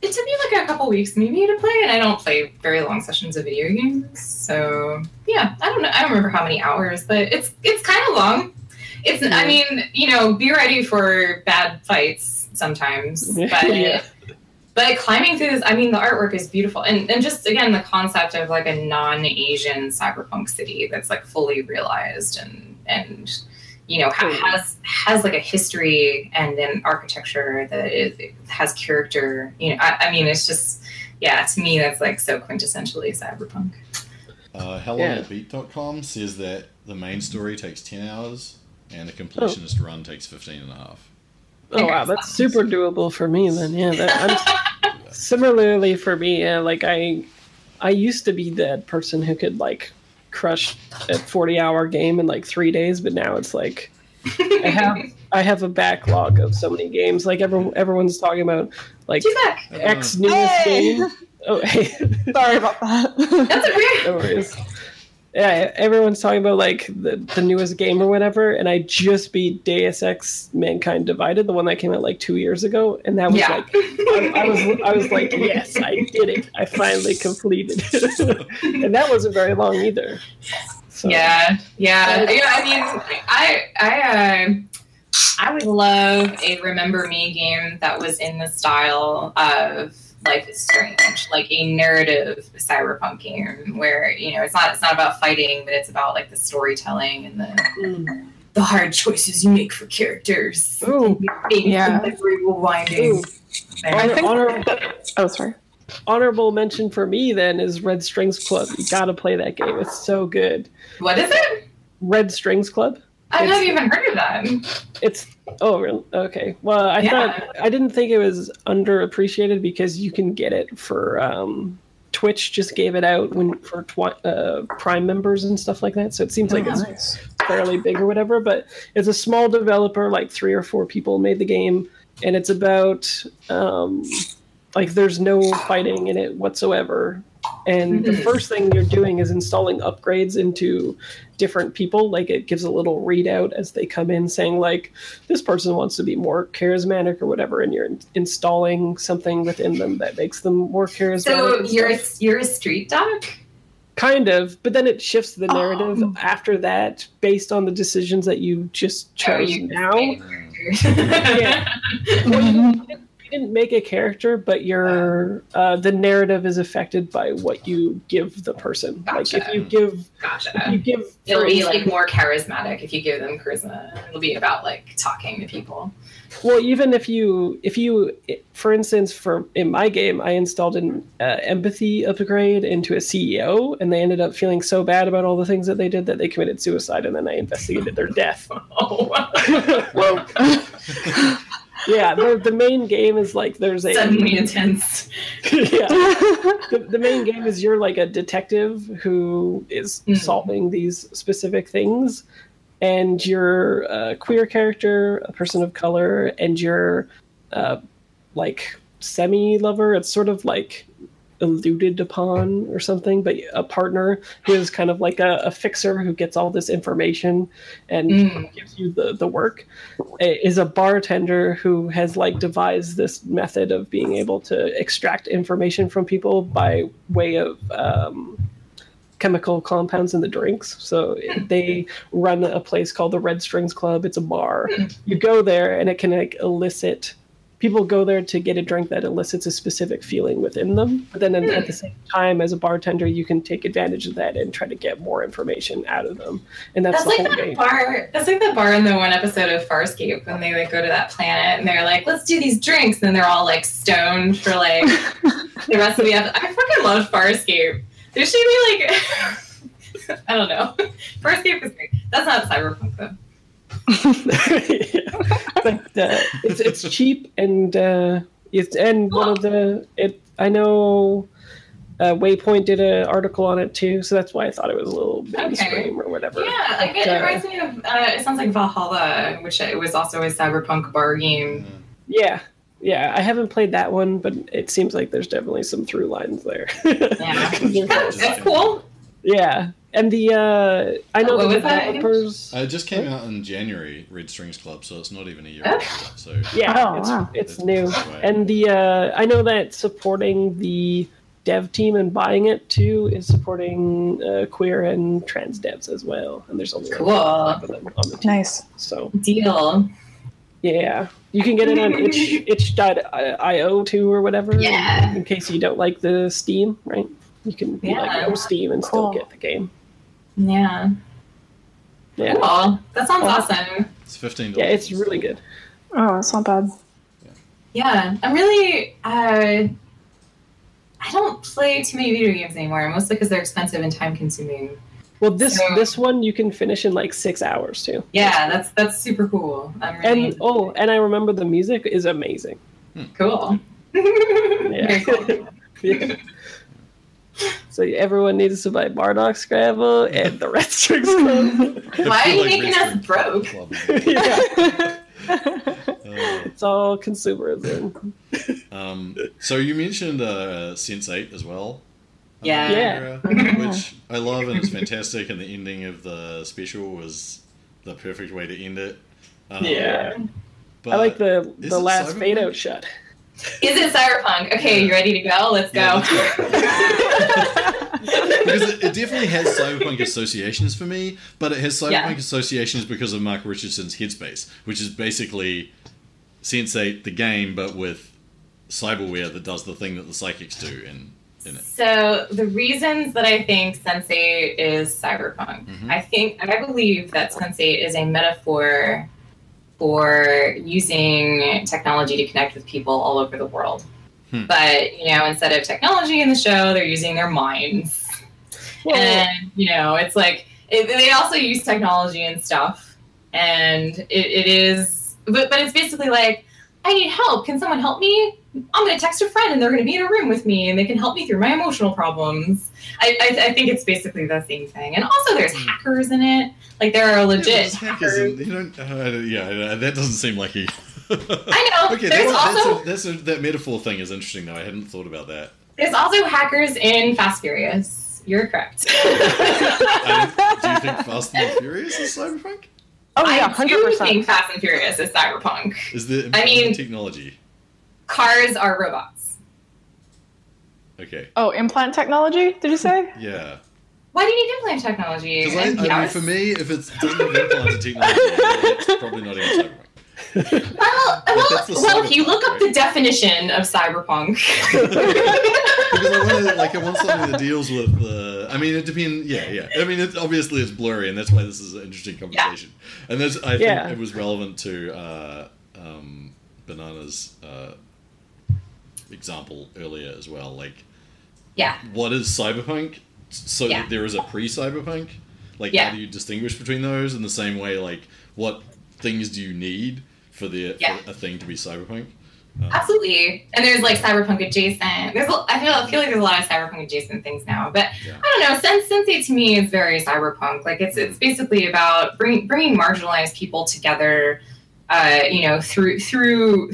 it took me like a couple weeks maybe to play, and I don't play very long sessions of video games, so yeah, I don't know. I don't remember how many hours, but it's it's kind of long. It's yeah. I mean you know be ready for bad fights sometimes, but. yeah but climbing through this i mean the artwork is beautiful. And, and just again the concept of like a non-asian cyberpunk city that's like fully realized and and you know ha- has has like a history and an architecture that is, has character you know I, I, mean it's just yeah to me that's like so quintessentially cyberpunk. Uh, HowLongToBeat.com says that the main story takes 10 hours and the completionist oh. run takes 15 and a half Oh wow, that's super doable for me then. Yeah, that, similarly for me, yeah, like I, I used to be that person who could like crush a forty-hour game in like three days, but now it's like I have I have a backlog of so many games. Like everyone everyone's talking about like X newest hey! game. Oh, hey. Sorry about that. That's okay. no worries. Yeah, everyone's talking about like the, the newest game or whatever, and I just beat Deus Ex: Mankind Divided, the one that came out like two years ago, and that was Yeah. like I, I was I was like, yes, I did it. I finally completed it, and that wasn't very long either. So, Yeah, yeah, yeah. I mean, I, I, uh, I would love a Remember Me game that was in the style of Life is Strange, like a narrative cyberpunk game where you know it's not it's not about fighting, but it's about like the storytelling and the Mm. the hard choices you make for characters. Ooh. Yeah. the memory winding. Ooh. I think- Honor- oh, sorry. honorable mention for me then is Red Strings Club. You gotta play that game. It's so good. What is it? Red Strings Club. I've It's- never even heard of that. It's oh really? okay. Well, I Yeah. thought I didn't think it was underappreciated because you can get it for um, Twitch. Just gave it out when for twi- uh, Prime members and stuff like that. So it seems like it's Nice. fairly big or whatever. But it's a small developer, like three or four people made the game, and it's about um, like there's no fighting in it whatsoever. And the Mhm. first thing you're doing is installing upgrades into different people. Like it gives a little readout as they come in saying like this person wants to be more charismatic or whatever, and you're in- installing something within them that makes them more charismatic. So you're stuff. you're a street dog. Kind of, but then it shifts the narrative Oh. after that based on the decisions that you just Oh, chose you- now. yeah. Well, you, you didn't, make a character, but your uh, the narrative is affected by what you give the person. Like if you give, if you give, It'll be instance- like more charismatic if you give them charisma. It'll be about like talking to people. Well, even if you, if you, for instance, for in my game, I installed an uh, empathy upgrade into a CEO, and they ended up feeling so bad about all the things that they did that they committed suicide, and then I investigated their death. Oh, Whoa. yeah, the, the main game is like there's a suddenly intense. yeah. The, the main game is you're like a detective who is Mhm. solving these specific things, and you're a queer character, a person of color, and you're uh, like semi lover. It's sort of like alluded upon or something, but a partner who is kind of like a, a fixer who gets all this information and Mm. gives you the, the work i- is a bartender who has like devised this method of being able to extract information from people by way of um, chemical compounds in the drinks. So they run a place called the Red Strings Club. It's a bar. You go there and it can like elicit. People go there to get a drink that elicits a specific feeling within them. But then at the same time, as a bartender, you can take advantage of that and try to get more information out of them. And that's, That's the like whole that game. bar. That's like the bar in the one episode of Farscape when they like go to that planet and they're like, "Let's do these drinks," and they're all like stoned for like the rest of the episode. I fucking love Farscape. There should be like, I don't know. Farscape is great. That's not cyberpunk though. but uh, it's it's cheap and uh, it's and one of the it I know uh, Waypoint did an article on it too, so that's why I thought it was a little mainstream or whatever. Yeah, like it Uh, reminds me of. Uh, it sounds like VA-11 Hall-A, which it was also a cyberpunk bar game. Yeah, yeah. I haven't played that one, but it seems like there's definitely some through lines there. Yeah. That's, that's cool. Yeah, and the uh, I know What the was that developers. Uh, it just came out in January, Red Strings Club, so it's not even a year Oh. old. So Yeah, Oh, it's, wow. it's It's new. way. And the uh, I know that supporting the dev team and buying it too is supporting uh, queer and trans devs as well. And there's only like Cool. five of them on the team. nice. So Deal. yeah, you can get it on itch itch.io too or whatever. Yeah. In case you don't like the Steam, right? You can be like Yeah. Steam and still get the game. Yeah. Yeah. Cool. That sounds Cool. awesome. it's fifteen. dollars. Yeah, it's really good. Oh, it's not bad. Yeah, I'm really. Uh, I don't play too many video games anymore, mostly because they're expensive and time consuming. Well, this So- this one you can finish in like six hours too. Yeah, that's that's super cool. I'm really And oh, it. and I remember the music is amazing. cool. Yeah. Very cool. yeah. So everyone needs to buy Mardock Scramble and the Red Strings Club. Why are you making us broke? yeah. Uh, It's all consumerism. um, so you mentioned uh, Sense Eight as well. uh, Yeah. Which I love and it's fantastic, and the ending of the special was the perfect way to end it. Um, Yeah. but I like the the last Cyberpunk? fade out shot. Is it cyberpunk? Okay, you ready to go? Let's Yeah, go. let's go. because it, it definitely has cyberpunk associations for me, but it has cyberpunk Yeah. associations because of Mark Richardson's Headspace, which is basically Sense8 the game, but with cyberware that does the thing that the psychics do in in it. So the reasons that I think Sense8 is cyberpunk, Mhm. I think I believe that Sense8 is a metaphor for using technology to connect with people all over the world. Hmm. But you know, instead of technology in the show, they're using their minds. Well, and you know, it's like it, they also use technology and stuff, and it, it is, but but it's basically like, I need help. Can someone help me? I'm going to text a friend, and they're going to be in a room with me, and they can help me through my emotional problems. I, I, I think it's basically the same thing. And also, there's hackers in it. Like there are Yeah, legit there's hackers hackers. you don't, uh, yeah, that doesn't seem like he. I know. okay, there's that's, also that's, a, that's a, that metaphor thing is interesting though. I hadn't thought about that. there's also hackers in Fast Furious. You're correct. I, do you think Fast and Furious is cyberpunk? Oh yeah, I hundred do percent. think Fast and Furious is cyberpunk. Is the I mean- technology? Cars are robots. Okay, Oh, implant technology? Did you say? yeah. Why do you need implant technology? Because I, I mean, for me, if it doesn't have implanted technology, it's probably not even cyberpunk. Well, well, that's the well, if you look up right? the definition of cyberpunk, Because I want to, like, I want something that deals with the. I mean, it depends. Yeah, yeah. I mean, it, obviously it's blurry, and that's why this is an interesting conversation. Yeah. And that's, I think, Yeah. it was relevant to uh, um, Banana's uh, example earlier as well. Like, yeah, what is cyberpunk? So Yeah. that there is a pre-cyberpunk. Like, Yeah. how do you distinguish between those? In the same way, like, what things do you need for the Yeah. for a thing to be cyberpunk? Uh, absolutely. And there's like cyberpunk adjacent. There's, a- I feel, I feel like there's a lot of cyberpunk adjacent things now. But Yeah. I don't know. Sense Sense8 to me is very cyberpunk. Like it's it's basically about bring, bringing marginalized people together. Uh, you know, through through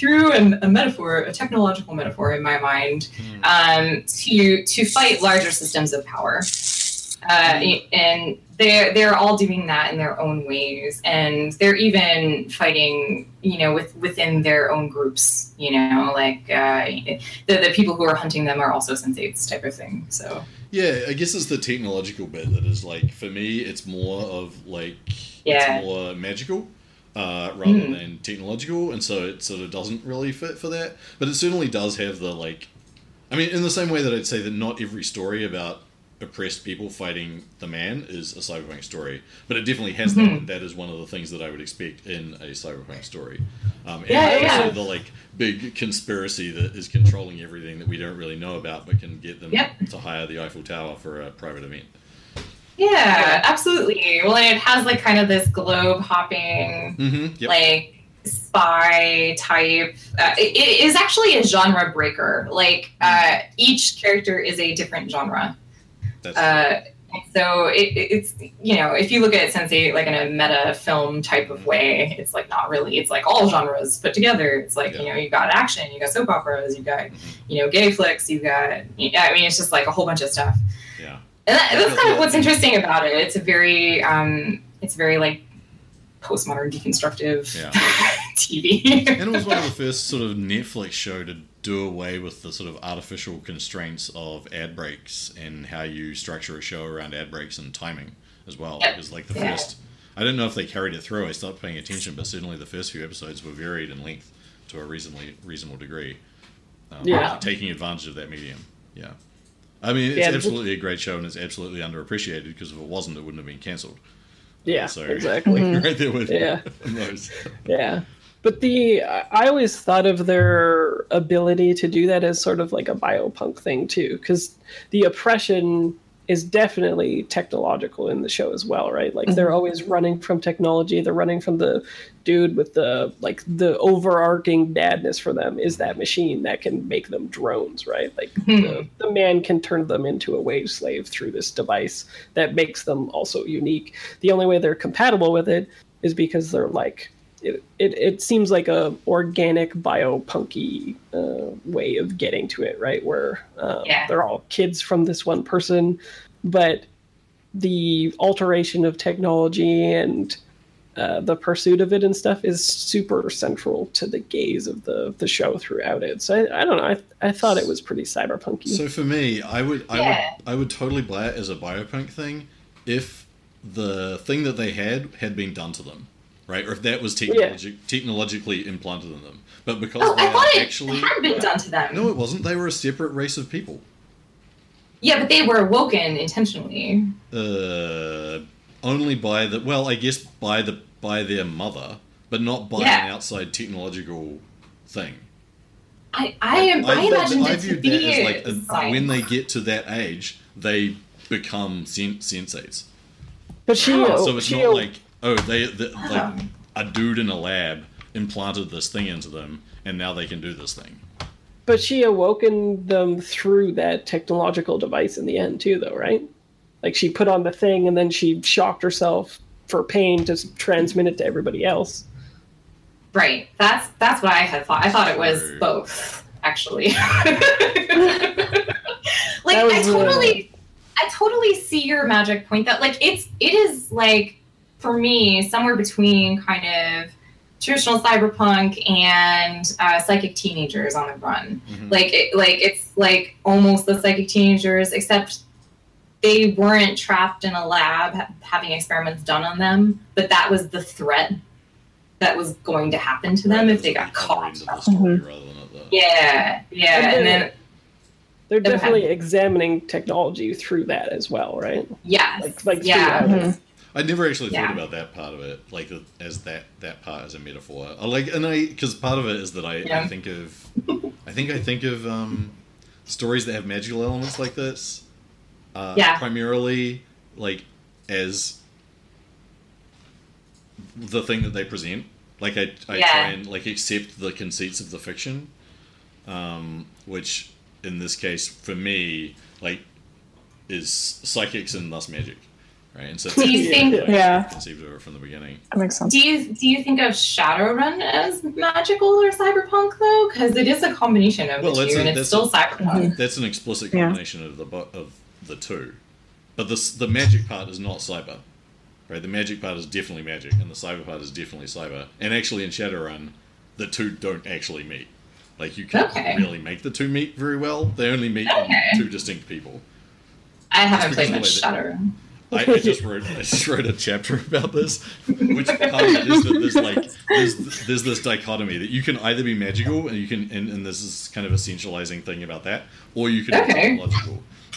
through a, a metaphor, a technological metaphor in my mind, hmm. um, to to fight larger systems of power. Uh, and they're they're all doing that in their own ways, and they're even fighting, you know, with within their own groups. You know, like uh, the the people who are hunting them are also sensates type of thing. So Yeah, I guess it's the technological bit that is like for me, it's more of like Yeah. it's more magical uh, rather Mhm. than technological, and so it sort of doesn't really fit for that. But it certainly does have the like, I mean, in the same way that I'd say that not every story about oppressed people fighting the man is a cyberpunk story, but it definitely has that. Mhm. And that is one of the things that I would expect in a cyberpunk story. Um, and Yeah, yeah, also yeah. the like big conspiracy that is controlling everything that we don't really know about, but can get them Yep. to hire the Eiffel Tower for a private event. Yeah, absolutely. Well, and it has like kind of this globe hopping Mm-hmm. Yep. like spy type. Uh, it, it is actually a genre breaker. Like uh, each character is a different genre. That's Uh, so it, it- it's you know if you look at Sense8 like in a meta film type of way, it's like not really. It's like all genres put together. It's like you know you got action, you got soap operas, you got you know gay flicks, you got. I mean it's just like a whole bunch of stuff. Yeah. And that, that's kind of what's interesting about it. It's a very, um, it's very like postmodern deconstructive Yeah. TV. And it was one of the first sort of Netflix show to do away with the sort of artificial constraints of ad breaks and how you structure a show around ad breaks and timing as well. Yep. Because like the Yeah. first, I don't know if they carried it through. I stopped paying attention, but certainly the first few episodes were varied in length to a reasonably reasonable degree. Um, Yeah. taking advantage of that medium. Yeah. I mean, it's Yeah, absolutely a great show and it's absolutely underappreciated because if it wasn't, it wouldn't have been cancelled. Yeah, uh, So- exactly. right there with Yeah. those. Yeah. But the I I always thought of their ability to do that as sort of like a biopunk thing too, because the oppression is definitely technological in the show as well, right? Like they're mm-hmm. always running from technology. They're running from the dude with the like the overarching badness for them is that machine that can make them drones, right? Like the, the man can turn them into a wave slave through this device that makes them also unique. The only way they're compatible with it is because they're like it, it, it seems like a organic biopunky uh, way of getting to it, right? Where um, Yeah. they're all kids from this one person, but the alteration of technology and uh, the pursuit of it and stuff is super central to the gaze of the the show throughout it. So I, I don't know. I I thought it was pretty cyberpunky. So for me, I would I Yeah. would I would totally buy it as a biopunk thing if the thing that they had had been done to them, right? Or if that was technologi- technologically implanted in them. But because Oh, they I thought are it actually had been done to them. no, it wasn't. They were a separate race of people. Yeah, but they were awoken intentionally. Uh, only by the well, I guess by the by their mother, but not by Yeah. an outside technological thing. I I, am, I, imagined I it to viewed that as like a, science. when they get to that age, they become sen- sensates. but she, Oh, So it's she not like oh they the, Oh. like um. a dude in a lab implanted this thing into them, and now they can do this thing. But she awoken them through that technological device in the end too, though, right? Like she put on the thing and then she shocked herself for pain to transmit it to everybody else. Right. That's that's what I had thought. I thought it was both, actually. like was, I uh, totally I totally see your magic point that like it's it is like for me somewhere between kind of traditional cyberpunk and uh, psychic teenagers on the run. Mhm. Like it, like it's like almost the psychic teenagers except they weren't trapped in a lab having experiments done on them, but that was the threat that was going to happen to them Right, if they got that's the other caught. end of the story Mhm. rather than at the Yeah, yeah, And and then- then They're Okay. definitely examining technology through that as well, right? yes, Like like yeah, throughout it. Mhm. I never actually Yeah. thought about that part of it, like as that that part as a metaphor. I like, and I because part of it is that I, I think of, I think I think of um, stories that have magical elements like this, uh, Yeah. primarily like as the thing that they present. Like I, I Yeah. try and like accept the conceits of the fiction, um, which in this case for me like is psychics and thus magic, right? And so Do you think- the way I Yeah. conceived of it from the beginning. That makes sense. Do you do you think of Shadowrun as magical or cyberpunk though? Because it is a combination of Well, the two, a- and it's still a- cyberpunk. That's an explicit Yeah. combination of the bo- of the two, but the the magic part is not cyber, right? The magic part is definitely magic, and the cyber part is definitely cyber. And actually, in Shadowrun, the two don't actually meet. Like you can't Okay. really make the two meet very well. They only meet Okay. two distinct people. I haven't played much Shadowrun. I, I just wrote I just wrote a chapter about this, which part is that there's like there's there's this dichotomy that you can either be magical and you can and, and this is kind of a centralizing thing about that, or you can be Okay.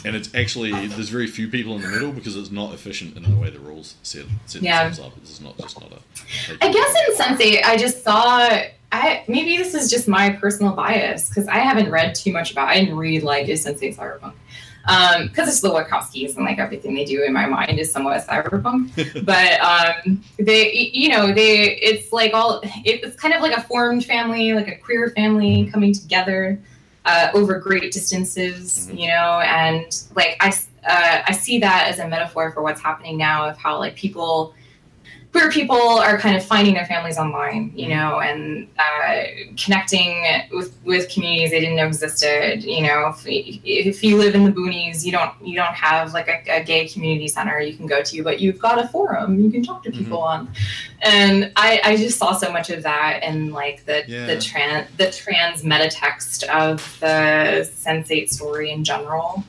And it's actually there's very few people in the middle because it's not efficient in the way the rules set, set Yeah. themselves up. This is not just not a. I guess in Sense8, I just saw. I maybe this is just my personal bias because I haven't read too much about. I didn't read like is Sense8 cyberpunk because it's the Wachowskis and like everything they do in my mind is somewhat cyberpunk. but um, they, you know, they it's like all it's kind of like a formed family, like a queer family coming together uh, over great distances, Mhm. you know, and like I, uh, I see that as a metaphor for what's happening now of how like people queer people are kind of finding their families online, you know, and uh, connecting with with communities they didn't know existed. You know, if, if you live in the boonies, you don't you don't have like a, a gay community center you can go to, but you've got a forum you can talk to people on. And I, I just saw so much of that in like the Yeah. the trans the trans meta text of the Sensate story in general.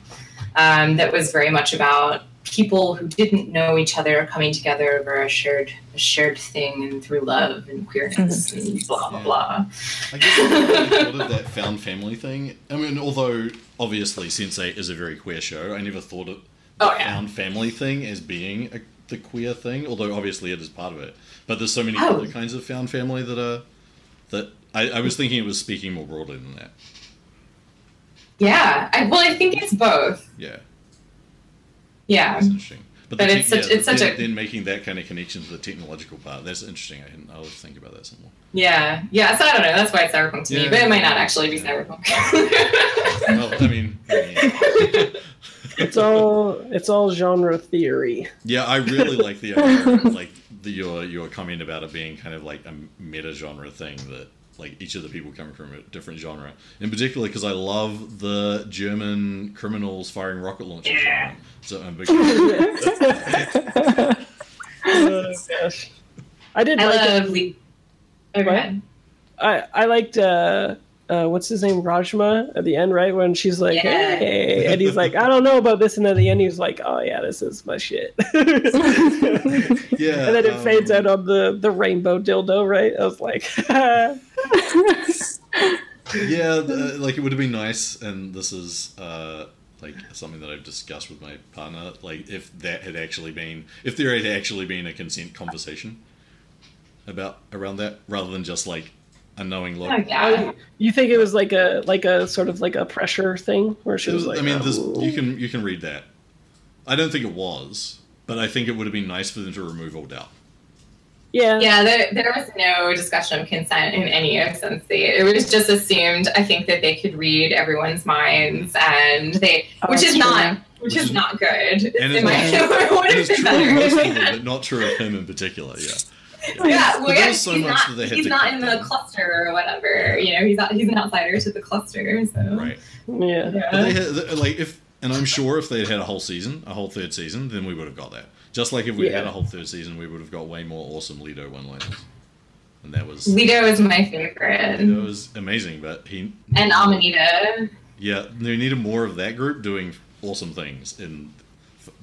Um, that was very much about people who didn't know each other coming together over a shared a shared thing and through love and queerness mm-hmm. and blah blah Yeah. blah. I guess I thought of that found family thing. I mean, although obviously Sense8 is a very queer show, I never thought of oh, the Oh, yeah. found family thing as being a, the queer thing. Although obviously it is part of it. But there's so many Oh. other kinds of found family that are that I, I was thinking it was speaking more broadly than that. Yeah, I, well, I think it's both. Yeah, Yeah, that's interesting. But, But the it's tech- such- yeah, it's such then, a- then making that kind of connection to the technological part. That's interesting. I hadn't, I'll think about that some more. yeah, yeah. So I don't know. That's why it's cyberpunk to me, but it might not actually be cyberpunk. Well, I mean. It's all it's all genre theory. Yeah, I really like the idea of like the, your your comment about it being kind of like a meta genre thing that like each of the people coming from a different genre. In particular, because I love the German criminals firing rocket launchers. Yeah. genre. So I'm big. Gosh. I did I like it. love Lee. Oh, go What? ahead. I I liked uh, uh, what's his name Rajan at the end, right? When she's like, Yeah. "Hey," and he's like, "I don't know about this," and at the end he's like, "Oh yeah, this is my shit." yeah. and then it um, fades out on the the rainbow dildo, right? I was like, Yeah, the, like it would have been nice, and this is uh, like something that I've discussed with my partner. Like if that had actually been, if there had actually been a consent conversation about around that, rather than just like a knowing look. Oh, yeah. you think it was like a like a sort of like a pressure thing where she was was- like, I mean, "Oh." you can you can read that. I don't think it was, but I think it would have been nice for them to remove all doubt. yeah, Yeah, there, there was no discussion of consent in any of Sense8. It was just assumed, I think, that they could read everyone's minds, and they, Oh, which that's is not, which Which is is- not good. and it's not- it would It is have been true of most better. people, but not true of him in particular. Yeah. Yeah, well, yeah, there so he's much not, that they had he's to not cut in the cluster or whatever. You know, he's not, he's an outsider to the cluster. So Right. yeah. Yeah. But they had, like if, and I'm sure if they'd had a whole season, a whole third season, then we would have got that. Just like if we Yeah. had a whole third season, we would have got way more awesome Lito one-liners. And that was Lito is my favorite, it was amazing. But he and Amanita. Yeah, we needed more of that group doing awesome things in f-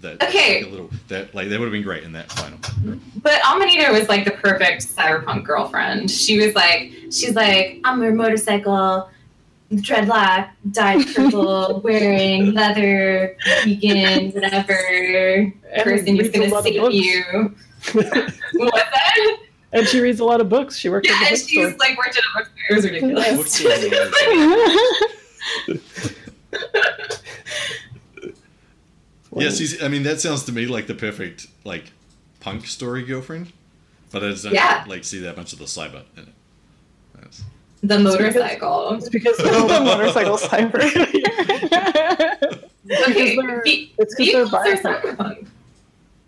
that. Okay. like, a little that like that would have been great in that final. But Amanita was like the perfect cyberpunk girlfriend. She was like, she's like, I'm a motorcycle, dreadlock, dyed purple, wearing leather, vegan, whatever And person who's reads a gonna lot of save books. you. What's that? And she reads a lot of books. She worked Yeah, at and the bookstore. she's like worked at a bookstore. It was ridiculous. Bookstore. Yeah, she's. I mean, that sounds to me like the perfect like punk story girlfriend, but I just don't Yeah. like see that much of the cyber in it. That's, the motorcycle. It's because the they're all motorcycle cyber. Okay, they're- ve- it's 'cause they're biopunk. cyberpunk.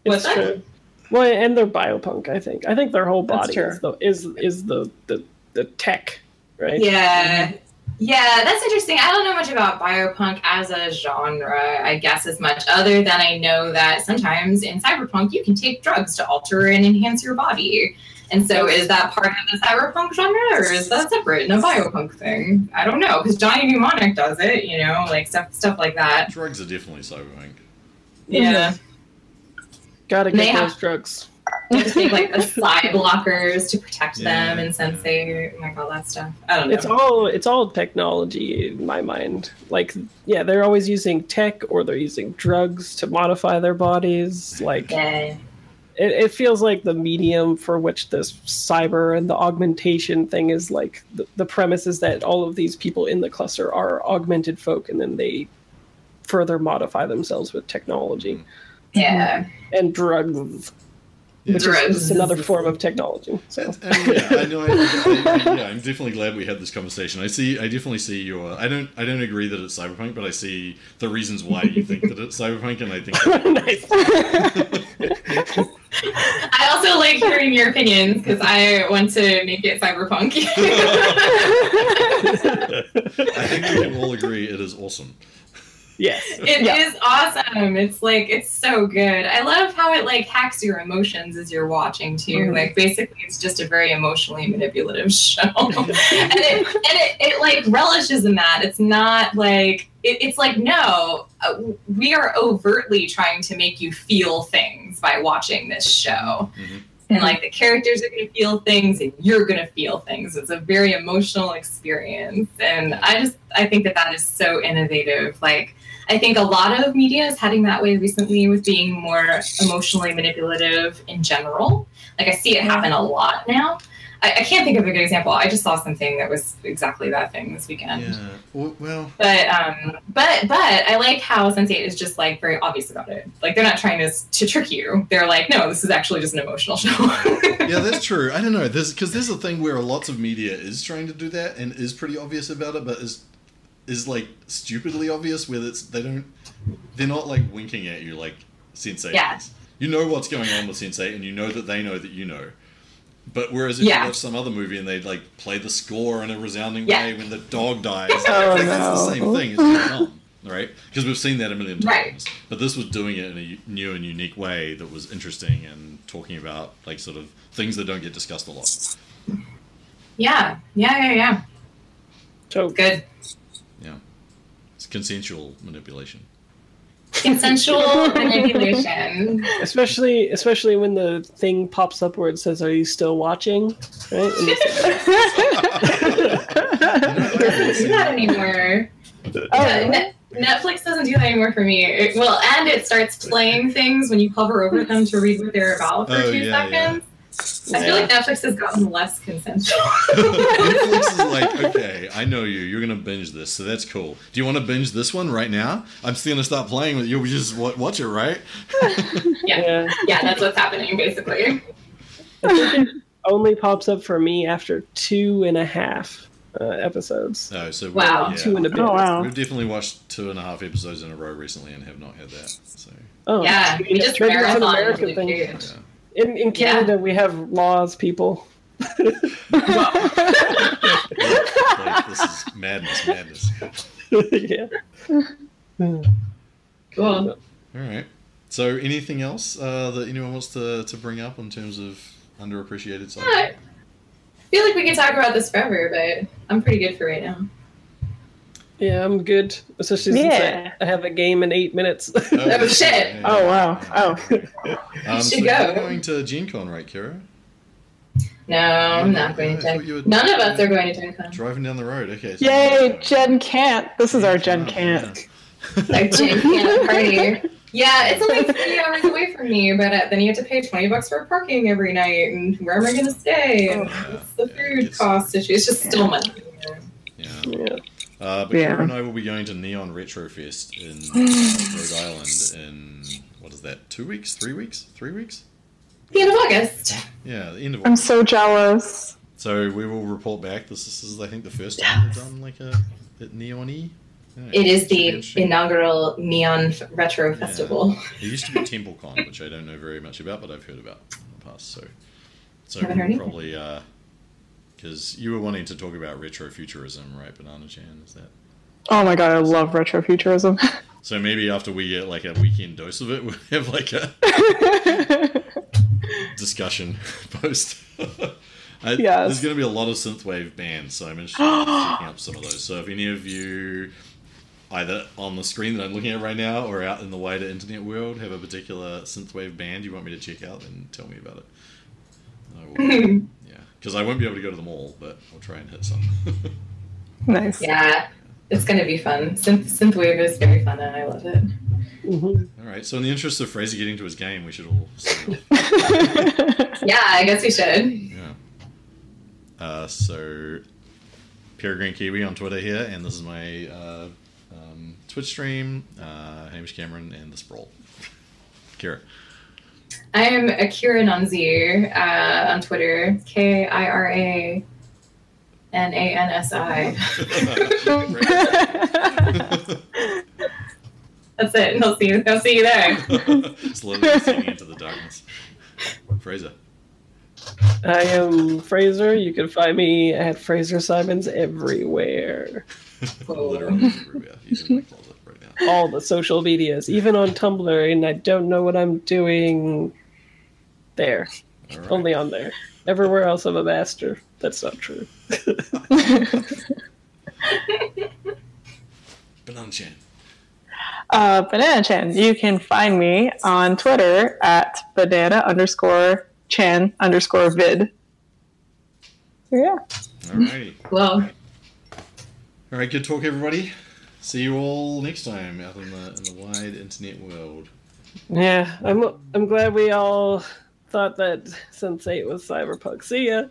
What's It's that? true. Well, and they're biopunk. I think. I think their whole body is the is is the the, the tech, right? Yeah. Yeah, that's interesting. I don't know much about biopunk as a genre, I guess, as much, other than I know that sometimes in cyberpunk you can take drugs to alter and enhance your body. And so is that part of the cyberpunk genre or is that separate in a biopunk thing? I don't know, because Johnny Mnemonic does it, you know, like stuff stuff like that. drugs are definitely cyberpunk. Yeah. Gotta They get have- those drugs. You have to like the side blockers to protect them and Sense8, like all that stuff. I don't know. It's all it's all technology in my mind. Like, yeah, they're always using tech or they're using drugs to modify their bodies. Like, yeah. it, it feels like the medium for which this cyber and the augmentation thing is like the, the premise is that all of these people in the cluster are augmented folk and then they further modify themselves with technology Yeah. and drugs Yeah. which Drugs. is, is another form of technology so And, and yeah, I know. I, I, I, yeah, I'm definitely glad we had this conversation. I see. I definitely see your. I don't. I don't agree that it's cyberpunk, but I see the reasons why you think that it's cyberpunk, and I think. nice I also like hearing your opinions because I want to make it cyberpunk. I think we can all agree it is awesome. Yes It is Yeah. awesome. It's like it's so good. I love how it like hacks your emotions as you're watching too. Mhm. Like basically, it's just a very emotionally manipulative show, and it and it, it like relishes in that. It's not like it, it's like no, uh, we are overtly trying to make you feel things by watching this show. Mhm. And like the characters are going to feel things, and you're going to feel things. It's a very emotional experience, and I just I think that that is so innovative. Like I think a lot of media is heading that way recently with being more emotionally manipulative in general. Like I see it happen a lot now. I, I can't think of a good example. I just saw something that was exactly that thing this weekend. Yeah. Well, But um, but but I like how Sense8 is just like very obvious about it. Like they're not trying to to trick you. They're like, no, this is actually just an emotional show. yeah, that's true. I don't know. There's because there's a thing where lots of media is trying to do that and is pretty obvious about it, but is is like stupidly obvious where it's they don't they're not like winking at you like Sense8 Yeah. is. You know what's going on with Sense8, and you know that they know that you know. But whereas if Yeah. you watch some other movie and they like play the score in a resounding Yeah. way when the dog dies, Oh, like, that's the same thing. It's dumb, right? Because we've seen that a million Right. times. But this was doing it in a new and unique way that was interesting and talking about like sort of things that don't get discussed a lot. Yeah, yeah, yeah, yeah. So Good. Yeah, it's consensual manipulation. Consensual manipulation. especially especially when the thing pops up where it says, "Are you still watching?" Right? And it's- do that anymore. Uh, yeah, Net- Netflix doesn't do that anymore for me. It, well, and it starts playing things when you hover over them to read what they're about for Oh, two yeah, yeah. Seconds. I feel like Netflix has gotten less consensual. Netflix is like, okay, I know you. You're gonna binge this, so that's cool. Do you want to binge this one right now? I'm still gonna stop playing with you. We just watch it, right? yeah. yeah, that's what's happening basically. It only pops up for me after two and a half uh, episodes. Oh, so we- Wow. yeah. Two and a bit. Oh wow. We've definitely watched two and a half episodes in a row recently and have not had that. So Oh, Yeah, we just maybe it's marathon American Blue thing. Period. yeah. In, in Canada, we have laws, people. like, this is madness, madness. yeah. Cool. All right. So, anything else uh, that anyone wants to, to bring up in terms of underappreciated stuff? Yeah, I feel like we can talk about this forever, but I'm pretty good for right now. Yeah, I'm good. Especially since Yeah. I, I have a game in eight minutes. Oh, shit. Oh, wow. Oh. Um, so should you're go. going to Gen Con, right, Kira? No, I'm Yeah, not going I thought you to. were- None of us are going to Gen Con. Driving down the road. Okay. So Yay, Jen can't. This is our Jen Oh, can't. Like Gen Con party. Yeah, it's only three hours away from me, but uh, then you have to pay 20 bucks for parking every night, and where am I going to stay? And Oh. it's the food it's- cost issue. It's just still money. Yeah. Yeah. Uh, but Yeah. Kira and I will be going to Neon Retro Fest in Rhode Island in what is that? Two weeks? Three weeks? Three weeks? The end of August. Yeah, the end of August. I'm so jealous. So we will report back. This is, this is I think, the first time we've done like a at Neon E. It is the inaugural Neon F- Retro Festival. It used to be TempleCon, which I don't know very much about, but I've heard about in the past. So, so we'll anything. probably because you were wanting to talk about retrofuturism, right, Banana Chan? Is that Oh my god, I love retrofuturism. so? Maybe after we get like a weekend dose of it, we'll have like a discussion post. I, Yes. There's going to be a lot of synthwave bands, so I'm interested in checking up some of those. So if any of you, either on the screen that I'm looking at right now or out in the wider internet world, have a particular synthwave band you want me to check out, then tell me about it. I will, because I won't be able to go to them all, but I'll try and hit some. nice. Yeah, it's going to be fun. Synth Synthwave is very fun, and I love it. Mhm. all right. So in the interest of Fraser getting to his game, we should all. Yeah, I guess we should. Yeah. Uh, so, Peregrine Kiwi on Twitter here, and this is my uh, um, Twitch stream. Uh, Hamish Cameron and the Sprawl. Kira. I am Akira Nansi uh, on Twitter. K I R A N A N S I. That's it. I'll see you. I'll see you there. Slowly sinking into the darkness. Fraser. I am Fraser. You can find me at Fraser Simons everywhere. Literally everywhere. He's in my closet right now. All the social medias, even on Tumblr, and I don't know what I'm doing there. All right. Only on there. Everywhere else, I'm a master. That's not true. Banana Chan. uh, Banana Chan. You can find me on Twitter at banana underscore chan underscore vid. So, yeah. Alrighty. Well, All right. Good talk, everybody. See you all next time out in the in the wide internet world. Yeah, I'm. I'm glad we all thought that Sense8 was cyberpunk. See ya.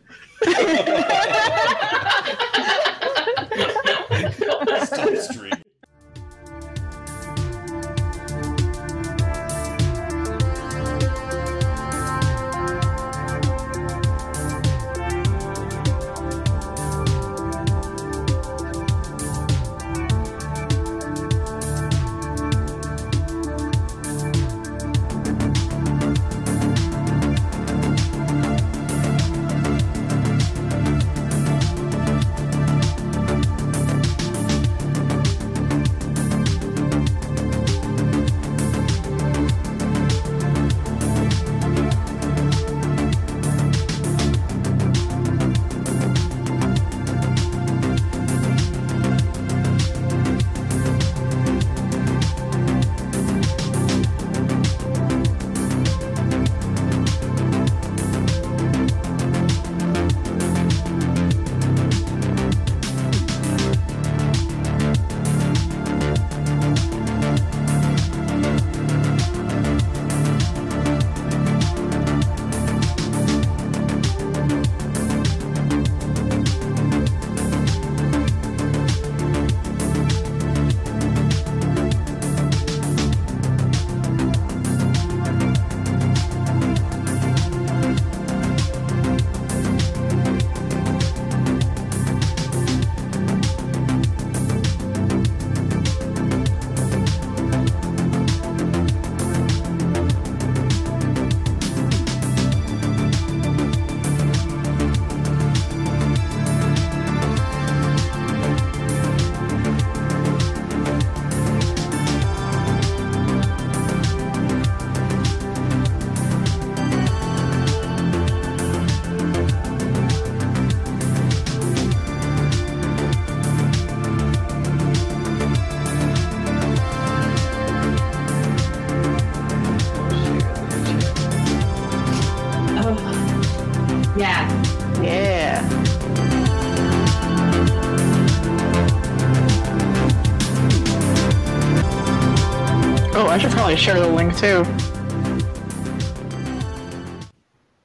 Share the link too.